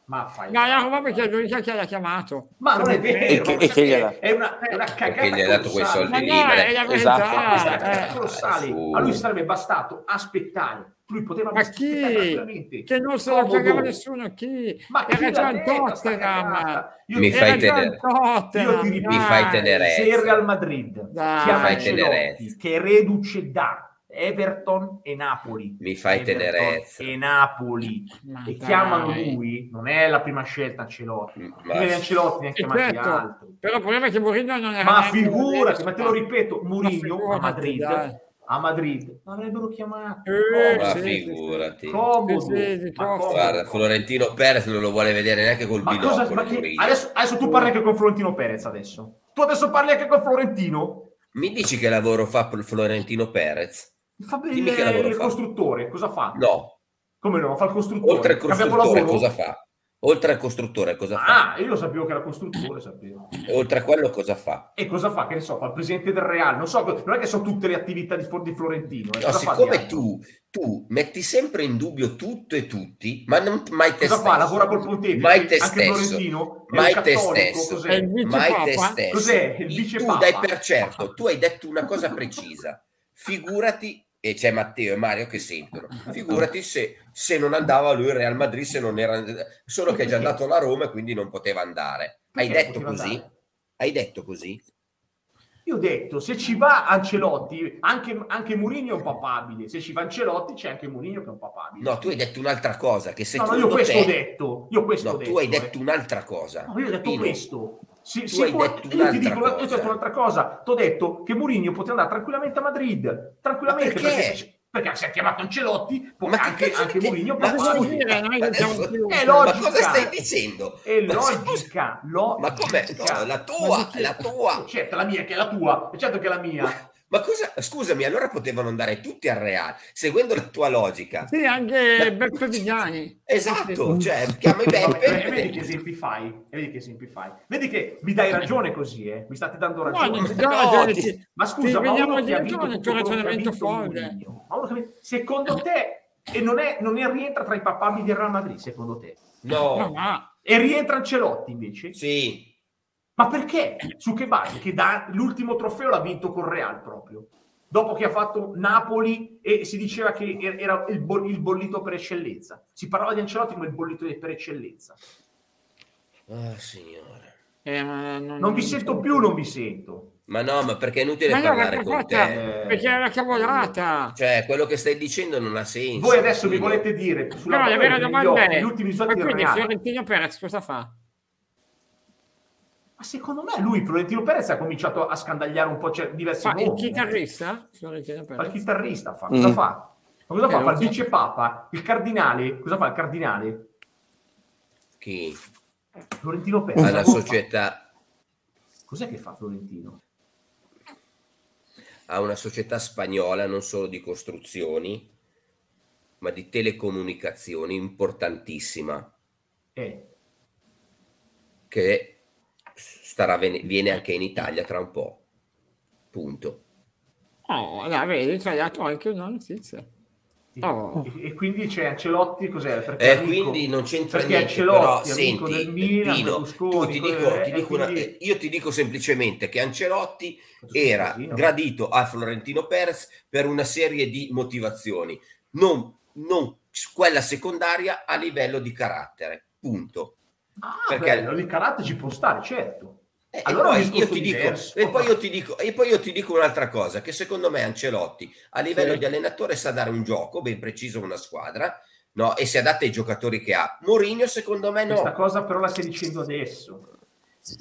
Ma fai... No, la Roma perché è l'unica che l'ha chiamato. Ma non è vero, E che- e che gli ha dato? è una, è una cagata Perché gli ha dato quei soldi Ma lì, no, è la Esatto. È verità. cagata eh. A lui sarebbe bastato aspettare. Lui poteva Ma chi? Che non se lo cagava nessuno, chi? Ma chi Era già il sta Tottenham. Io Mi ti- fai tenere- il Tottenham. Io ti ripeto, Mi fai dai. tenere- se il Real Madrid Dai. chiama Mi fai Ancelotti, che reduce da Everton e Napoli. Mi fai Everton tenerezza. E Napoli. Ma e dai. chiamano lui, non è la prima scelta Ancelotti. Ma- Prima di Ancelotti ne ha Sì, chiamati certo. altri. Però il problema è che Mourinho non era Ma figurati, ma te lo ripeto, Mourinho a Madrid, dai. A Madrid l'avrebbero chiamato. Eh, Ma sì, figurati. Comodo. Sì, sì, ma. Guarda, Florentino Perez non lo vuole vedere neanche col Ma binocolo. cosa, ma che- adesso, adesso tu parli anche con Florentino Perez adesso. Tu adesso parli anche con Florentino? Mi dici che lavoro fa Florentino Perez? Fa bene Dimmi che il, lavoro il fa. costruttore, cosa fa? No, Come no? Fa il costruttore. oltre al costruttore lavoro? cosa fa? Oltre al costruttore, cosa fa? Ah, io lo sapevo che era costruttore, sapevo. E oltre a quello, cosa fa? E cosa fa? Che ne so, fa il presidente del Real. Non so, non è che so tutte le attività di, di Florentino. eh. No, Cosa fa di siccome tu, tu metti sempre in dubbio tutto e tutti, ma non mai te Cosa stesso. fa? Lavora col pontefice? Mai te Anche stesso. Florentino? Mai te stesso. Cos'è? È il vice Mai te stesso. Cos'è? Il vice tu papa? dai per certo, tu hai detto una cosa precisa. Figurati, e c'è Matteo e Mario che sentono, figurati se, se non andava lui al Real Madrid, se non era solo che è già andato alla Roma e quindi non poteva andare. Hai Perché detto così? andare? Hai detto così? Io ho detto, se ci va Ancelotti, anche, anche Mourinho è un papabile. Se ci va Ancelotti, c'è anche Mourinho che è un papabile. No, tu hai detto un'altra cosa, che No, secondo no, io questo te... ho detto. Io questo No, ho tu detto. hai eh. detto un'altra cosa. No, io ho detto Pino. questo. Sì, hai può- io ti dico, io ti ho cosa. detto un'altra cosa. Ti ho detto che Mourinho poteva andare tranquillamente a Madrid. Tranquillamente. Ma perché? Perché, perché se ha chiamato Ancelotti, può Ma che anche, anche Mourinho ma cosa dire? Noi Ma adesso-. È Ma logica. cosa stai dicendo? È Ma se- logica, logica. Ma com'è? No, la tua, la tua. Certo, la mia che è la tua. È certo che è la mia. Ma cosa? Scusami, allora potevano andare tutti al Real, seguendo la tua logica. Sì, anche Beppe Vignani. Esatto, cioè, chiami Beppe. e vedi che esempi fai? E vedi che esempi fai? Vedi che mi dai ragione così, eh? Mi state dando No, ragione. No, do ragione, ti- ti- Ma scusa, ma vediamo uno che ha vinto il tuo ragionamento folle. Ma vinto- secondo te e non, è, non è- rientra tra i papabili del Real Madrid, secondo te? No, No, ma E rientra Ancelotti invece? sì, Ma perché? Su che base? Che da, l'ultimo trofeo l'ha vinto col Real proprio. Dopo che ha fatto Napoli e si diceva che er- era il, bo- il bollito per eccellenza. Si parlava di Ancelotti come il bollito per eccellenza. Ah, signore. eh, ma Non vi sento più, non vi sento. Ma no, ma perché è inutile Ma no, parlare ma con fatta- te? Perché è una cavolata. Cioè, quello che stai dicendo non ha senso. Voi adesso mi volete dire sulla Però la vera domanda è, gli ultimi ma quindi. Fiorentino Perez cosa fa? Ma secondo me lui, Florentino Perez, ha cominciato a scandagliare un po' cioè, diversi Fa il nomi. chitarrista? Il chitarrista, fa. Cosa Mm. fa? Ma cosa Eh, fa? Fa il so. vice papa, il cardinale. Cosa fa il cardinale? Chi? Florentino Perez. Alla Cosa fa? società, Cos'è che fa Florentino? a una società spagnola non solo di costruzioni, ma di telecomunicazioni importantissima, Eh, che starà ven- viene anche in Italia tra un po'. Punto. Oh, la vedi, ci hai dato anche una notizia. Oh. E, e quindi c'è Ancelotti, cos'è? Perché Eh, amico- quindi non c'entra perché niente, Ancelotti, però senti, del Milan, Pino, Berlusconi, tu ti dico, ti dico una- quindi- eh, io ti dico semplicemente che Ancelotti Questo era casino. gradito a Florentino Perez per una serie di motivazioni, non, non quella secondaria a livello di carattere, punto. Ah, perché- bello, il carattere ci può stare, certo. Eh, Allora è e, poi io discorso ti dico, e, poi io ti dico, e poi io ti dico un'altra cosa, che secondo me Ancelotti a livello Sì. di allenatore sa dare un gioco ben preciso a una squadra, no? e si adatta ai giocatori che ha. Mourinho secondo me no. Questa cosa però la stai dicendo adesso.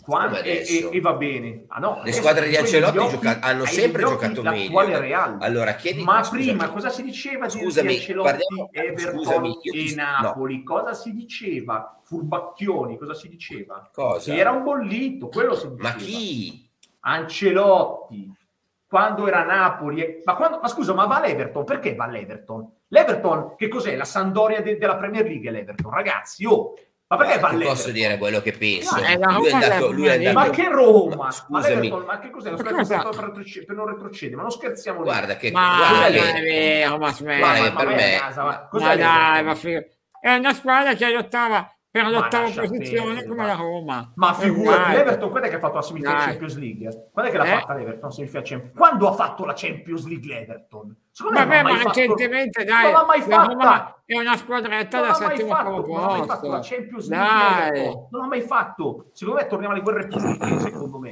Quando- e, e- e va bene. Ah, no, Le adesso squadre di Ancelotti occhi- gioca- hanno sempre giocato meglio. Real. Allora, chiedi- Ma scusami. prima cosa si diceva di- Scusami, di Ancelotti, parliamo- Everton scusami, io ti- e Napoli? Cosa si diceva? Furbacchioni, cosa si diceva? Cosa? Era un bollito, quello si diceva. Ma chi? Ancelotti, quando era Napoli, e- ma, quando- ma scusa, ma va all'Everton? Perché va all'Everton? L'Everton, che cos'è? La Sandoria de- della Premier League, l'Everton, ragazzi, oh, ma perché va posso dire quello che penso. No, lui, è andato, lui è Premier Ma andato- che Roma? Ma Ma, scusami. l'Everton, ma che cos'è? Ma stai cosa? per, retrocedere, per non retrocedere, ma non scherziamo lì. Guarda che, Ma guarda non è vero, ma smetti. guarda che ma per vai a me, casa, ma ma- Ma dai, ma figo. È una squadra che lottava per Ma l'ottava posizione come la Roma. Ma figurati, l'Everton, quando è che ha fatto la semifinale Dai. Champions League? Quando è che l'ha Eh? fatta l'Everton semifinale Champions Quando ha fatto la Champions League l'Everton? Secondo me Vabbè, non ha ma mai fatto- recentemente, dai, Non l'ha mai fatta! Roma è una squadretta Non da l'ha mai settimo fatto, non l'ha mai fatto la posto. Champions League Dai. l'Everton. Non l'ha mai fatto. Secondo me torniamo alle guerre pubbliche, secondo me.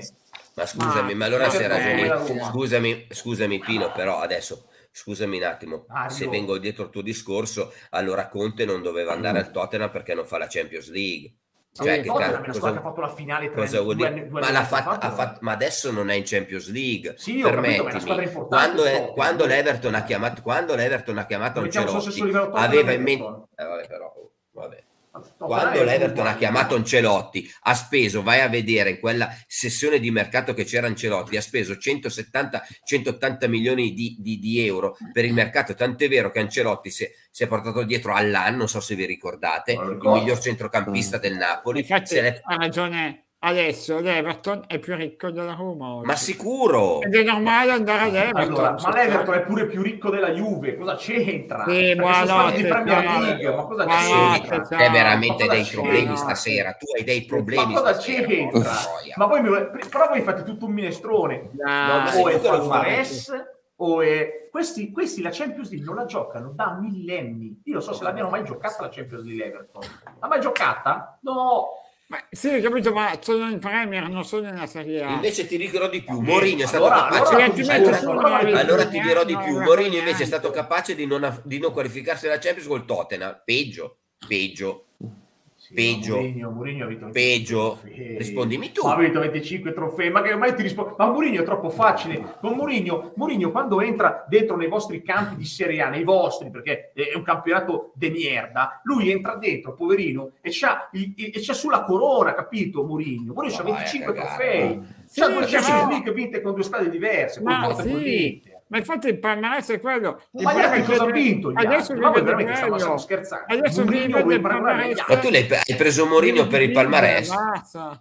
Ma scusami, Ma- ma allora se ragioni, Roma. scusami, scusami Pino, però adesso scusami un attimo, Mario. se vengo dietro il tuo discorso, allora Conte non doveva andare al Tottenham perché non fa la Champions League. Cioè, Sì, cosa, ha fatto la finale tre due anni- due Ma, anni l'ha fa, fatta- ha però. fatto- ma adesso non è in Champions League. Sì, capito, Permettimi, importante, quando, è- quando l'Everton ha chiamato, quando l'Everton ha chiamato Ancelotti, aveva in mente... Eh, vabbè, però. Quando l'Everton ha chiamato Ancelotti, ha speso, vai a vedere in quella sessione di mercato che c'era Ancelotti, ha speso 170-180 milioni di, di, di, euro per il mercato, tant'è vero che Ancelotti si, si è portato dietro all'anno, non so se vi ricordate, il miglior centrocampista del Napoli. Infatti, ha ragione adesso l'Everton è più ricco della Roma. Oggi. Ma sicuro! Ed è normale andare all'Everton. Allora, ma l'Everton è pure più ricco della Juve, cosa c'entra? Sì, buonanotte, League, ma cosa c'entra? Sì, è veramente dei problemi stasera, tu hai dei problemi Ma cosa c'entra? Ma poi mi... però voi fate tutto un minestrone. No, o è Palmares o è... Questi, questi, la Champions League non la giocano da millenni. Io non so se l'abbiano mai giocata la Champions League Everton. L'ha mai giocata? No! Ma sì, capito, ma sono in Premier, non sono nella Serie A. Invece ti dirò di più, Mourinho è stato allora, capace allora, allora, allora ti dirò di più, Mourinho invece è stato capace di non, di non qualificarsi alla Champions col Tottenham, peggio, peggio peggio, Mourinho, Mourinho peggio. rispondimi tu. Ha vinto 25 trofei, ma che ormai ti rispondo. Ma Mourinho è troppo facile. Con Mourinho, Mourinho quando entra dentro nei vostri campi di Serie A, nei vostri, perché è un campionato de merda, lui entra dentro, poverino, e c'ha, e c'ha sulla corona, capito? Mourinho. Mourinho ha 25 trofei. Sì, c'ha due Champions League vinte con due strade diverse, ma sì. Ma infatti il palmarès è quello. Ma gli cosa ha vinto? Adesso ma voi veramente stiamo, stiamo scherzando. Adesso Mourinho vuoi. Ma tu hai preso Mourinho per il palmarès? Ma scusa,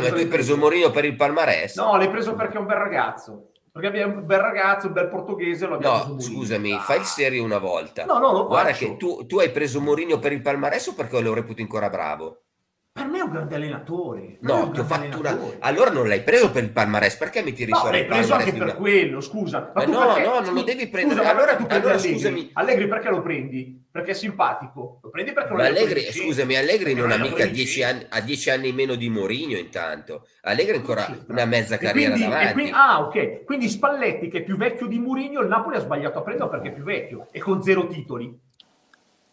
ma tu hai preso Mourinho per il palmarès? No, l'hai preso perché è un bel ragazzo. Perché abbiamo un bel ragazzo, un bel portoghese. Lo no, scusami, ah. fai il serio una volta. No, no, lo Guarda faccio. che tu, tu hai preso Mourinho per il palmarès o perché lo reputi ancora bravo? Per me è un grande allenatore. No, ti ho fatto una... Allora non l'hai preso per il palmarès, perché mi tiri no, fuori l'hai preso anche per una... quello, scusa. Ma, ma no, perché... no, non lo devi prendere. Scusa, allora, tu allora Allegri. scusami. Allegri perché lo prendi? Perché è simpatico. Lo prendi perché lo Allegri, scusami, Allegri non ha mica 10 anni, ha 10 anni meno di Mourinho intanto. Allegri ancora una mezza carriera quindi, davanti. Quindi, ah, ok. Quindi Spalletti, che è più vecchio di Mourinho, il Napoli ha sbagliato a prenderlo perché è più vecchio e con zero titoli.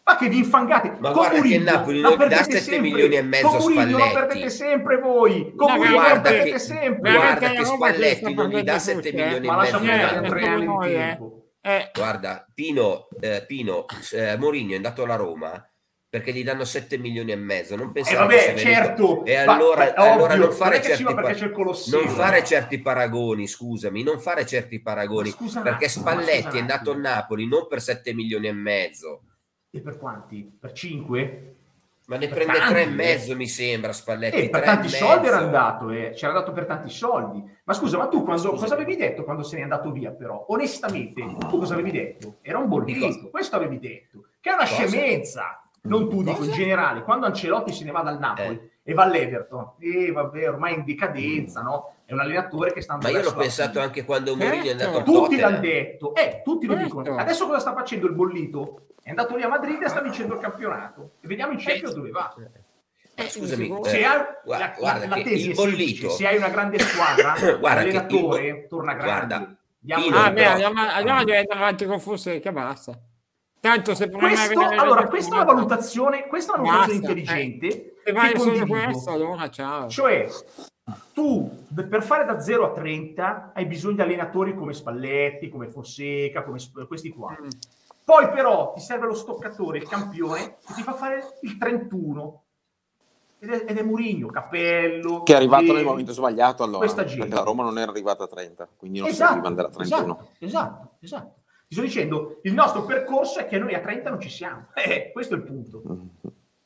Ma che vi infangate! Ma con guarda che Napoli non vi dà 7 sempre. milioni e mezzo con Murillo Spalletti. lo perdete sempre voi! Con no, Murillo lo perdete che, sempre! Guarda che Spalletti non gli dà 7 milioni e mezzo. Ma tre anni di tempo. Eh. Guarda, Pino, eh, Pino eh, Mourinho è andato alla Roma perché gli danno 7 milioni e mezzo. Non pensavo eh vabbè, certo. E allora, ma, allora ovvio, non, fare certi pa- non fare certi paragoni, scusami, non fare certi paragoni, scusa, perché Spalletti è andato a Napoli non per 7 milioni e mezzo e per quanti? Per 5? Ma ne per prende tanti, tre e mezzo, eh. mi sembra, Spalletti. E per tanti soldi era andato, eh. c'era dato per tanti soldi. Ma scusa, ma tu quando, cosa avevi detto quando se n'è andato via, però? Onestamente, tu cosa avevi detto? Era un bollito, questo avevi detto. Che è una cosa? scemenza. Non tu, dico in generale. Quando Ancelotti se ne va dal Napoli eh. E va all'Everton, e vabbè, ormai in decadenza, no? È un allenatore che sta andando Ma io l'ho pensato anche quando Mourinho è andato al Tutti l'hanno detto, eh, tutti lo dicono. Adesso cosa sta facendo il bollito? È andato lì a Madrid e sta vincendo il campionato. E vediamo in Champions dove va. Eh, scusami, se eh, hai, guarda, la, guarda la, la tesi il bollito, se hai una grande squadra, (coughs) l'allenatore il, torna grande. Guarda, ah, beh, allora, allora devi andare avanti con Fonseca, basta. Tanto se questo, allora, questa è una valutazione, questa è una valutazione basta, intelligente. Se vai solo questo, allora ciao. Cioè, tu per fare da 0 a 30 hai bisogno di allenatori come Spalletti, come Fonseca, come questi qua. Mm poi però ti serve lo stoccatore, il campione, che ti fa fare il 31. Ed è, ed è Murigno, Cappello. Che è arrivato nel momento sbagliato allora. Perché la Roma non era arrivata a 30, quindi non esatto, serviva andare a 31. Esatto, esatto, esatto. Ti sto dicendo, il nostro percorso è che noi a 30 non ci siamo. (laughs) Eh, questo è il punto.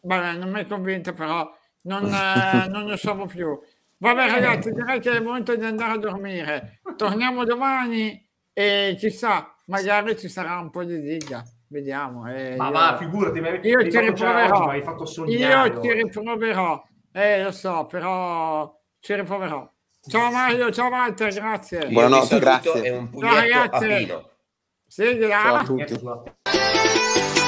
Vabbè, non mi è convinto però, non, (laughs) eh, non ne so più. Vabbè ragazzi, direi che è il momento di andare a dormire. Torniamo domani e chissà, magari ci sarà un po' di diga. Vediamo. Eh, ma io, va, figurati, io ti riproverò. Oggi, fatto sognare, io ti riproverò. Eh, lo so, però ci riproverò. Ciao Mario, ciao Walter, grazie. Buonanotte, grazie. E un ciao, ragazzi. a Pino. Sigla. Ciao a tutti.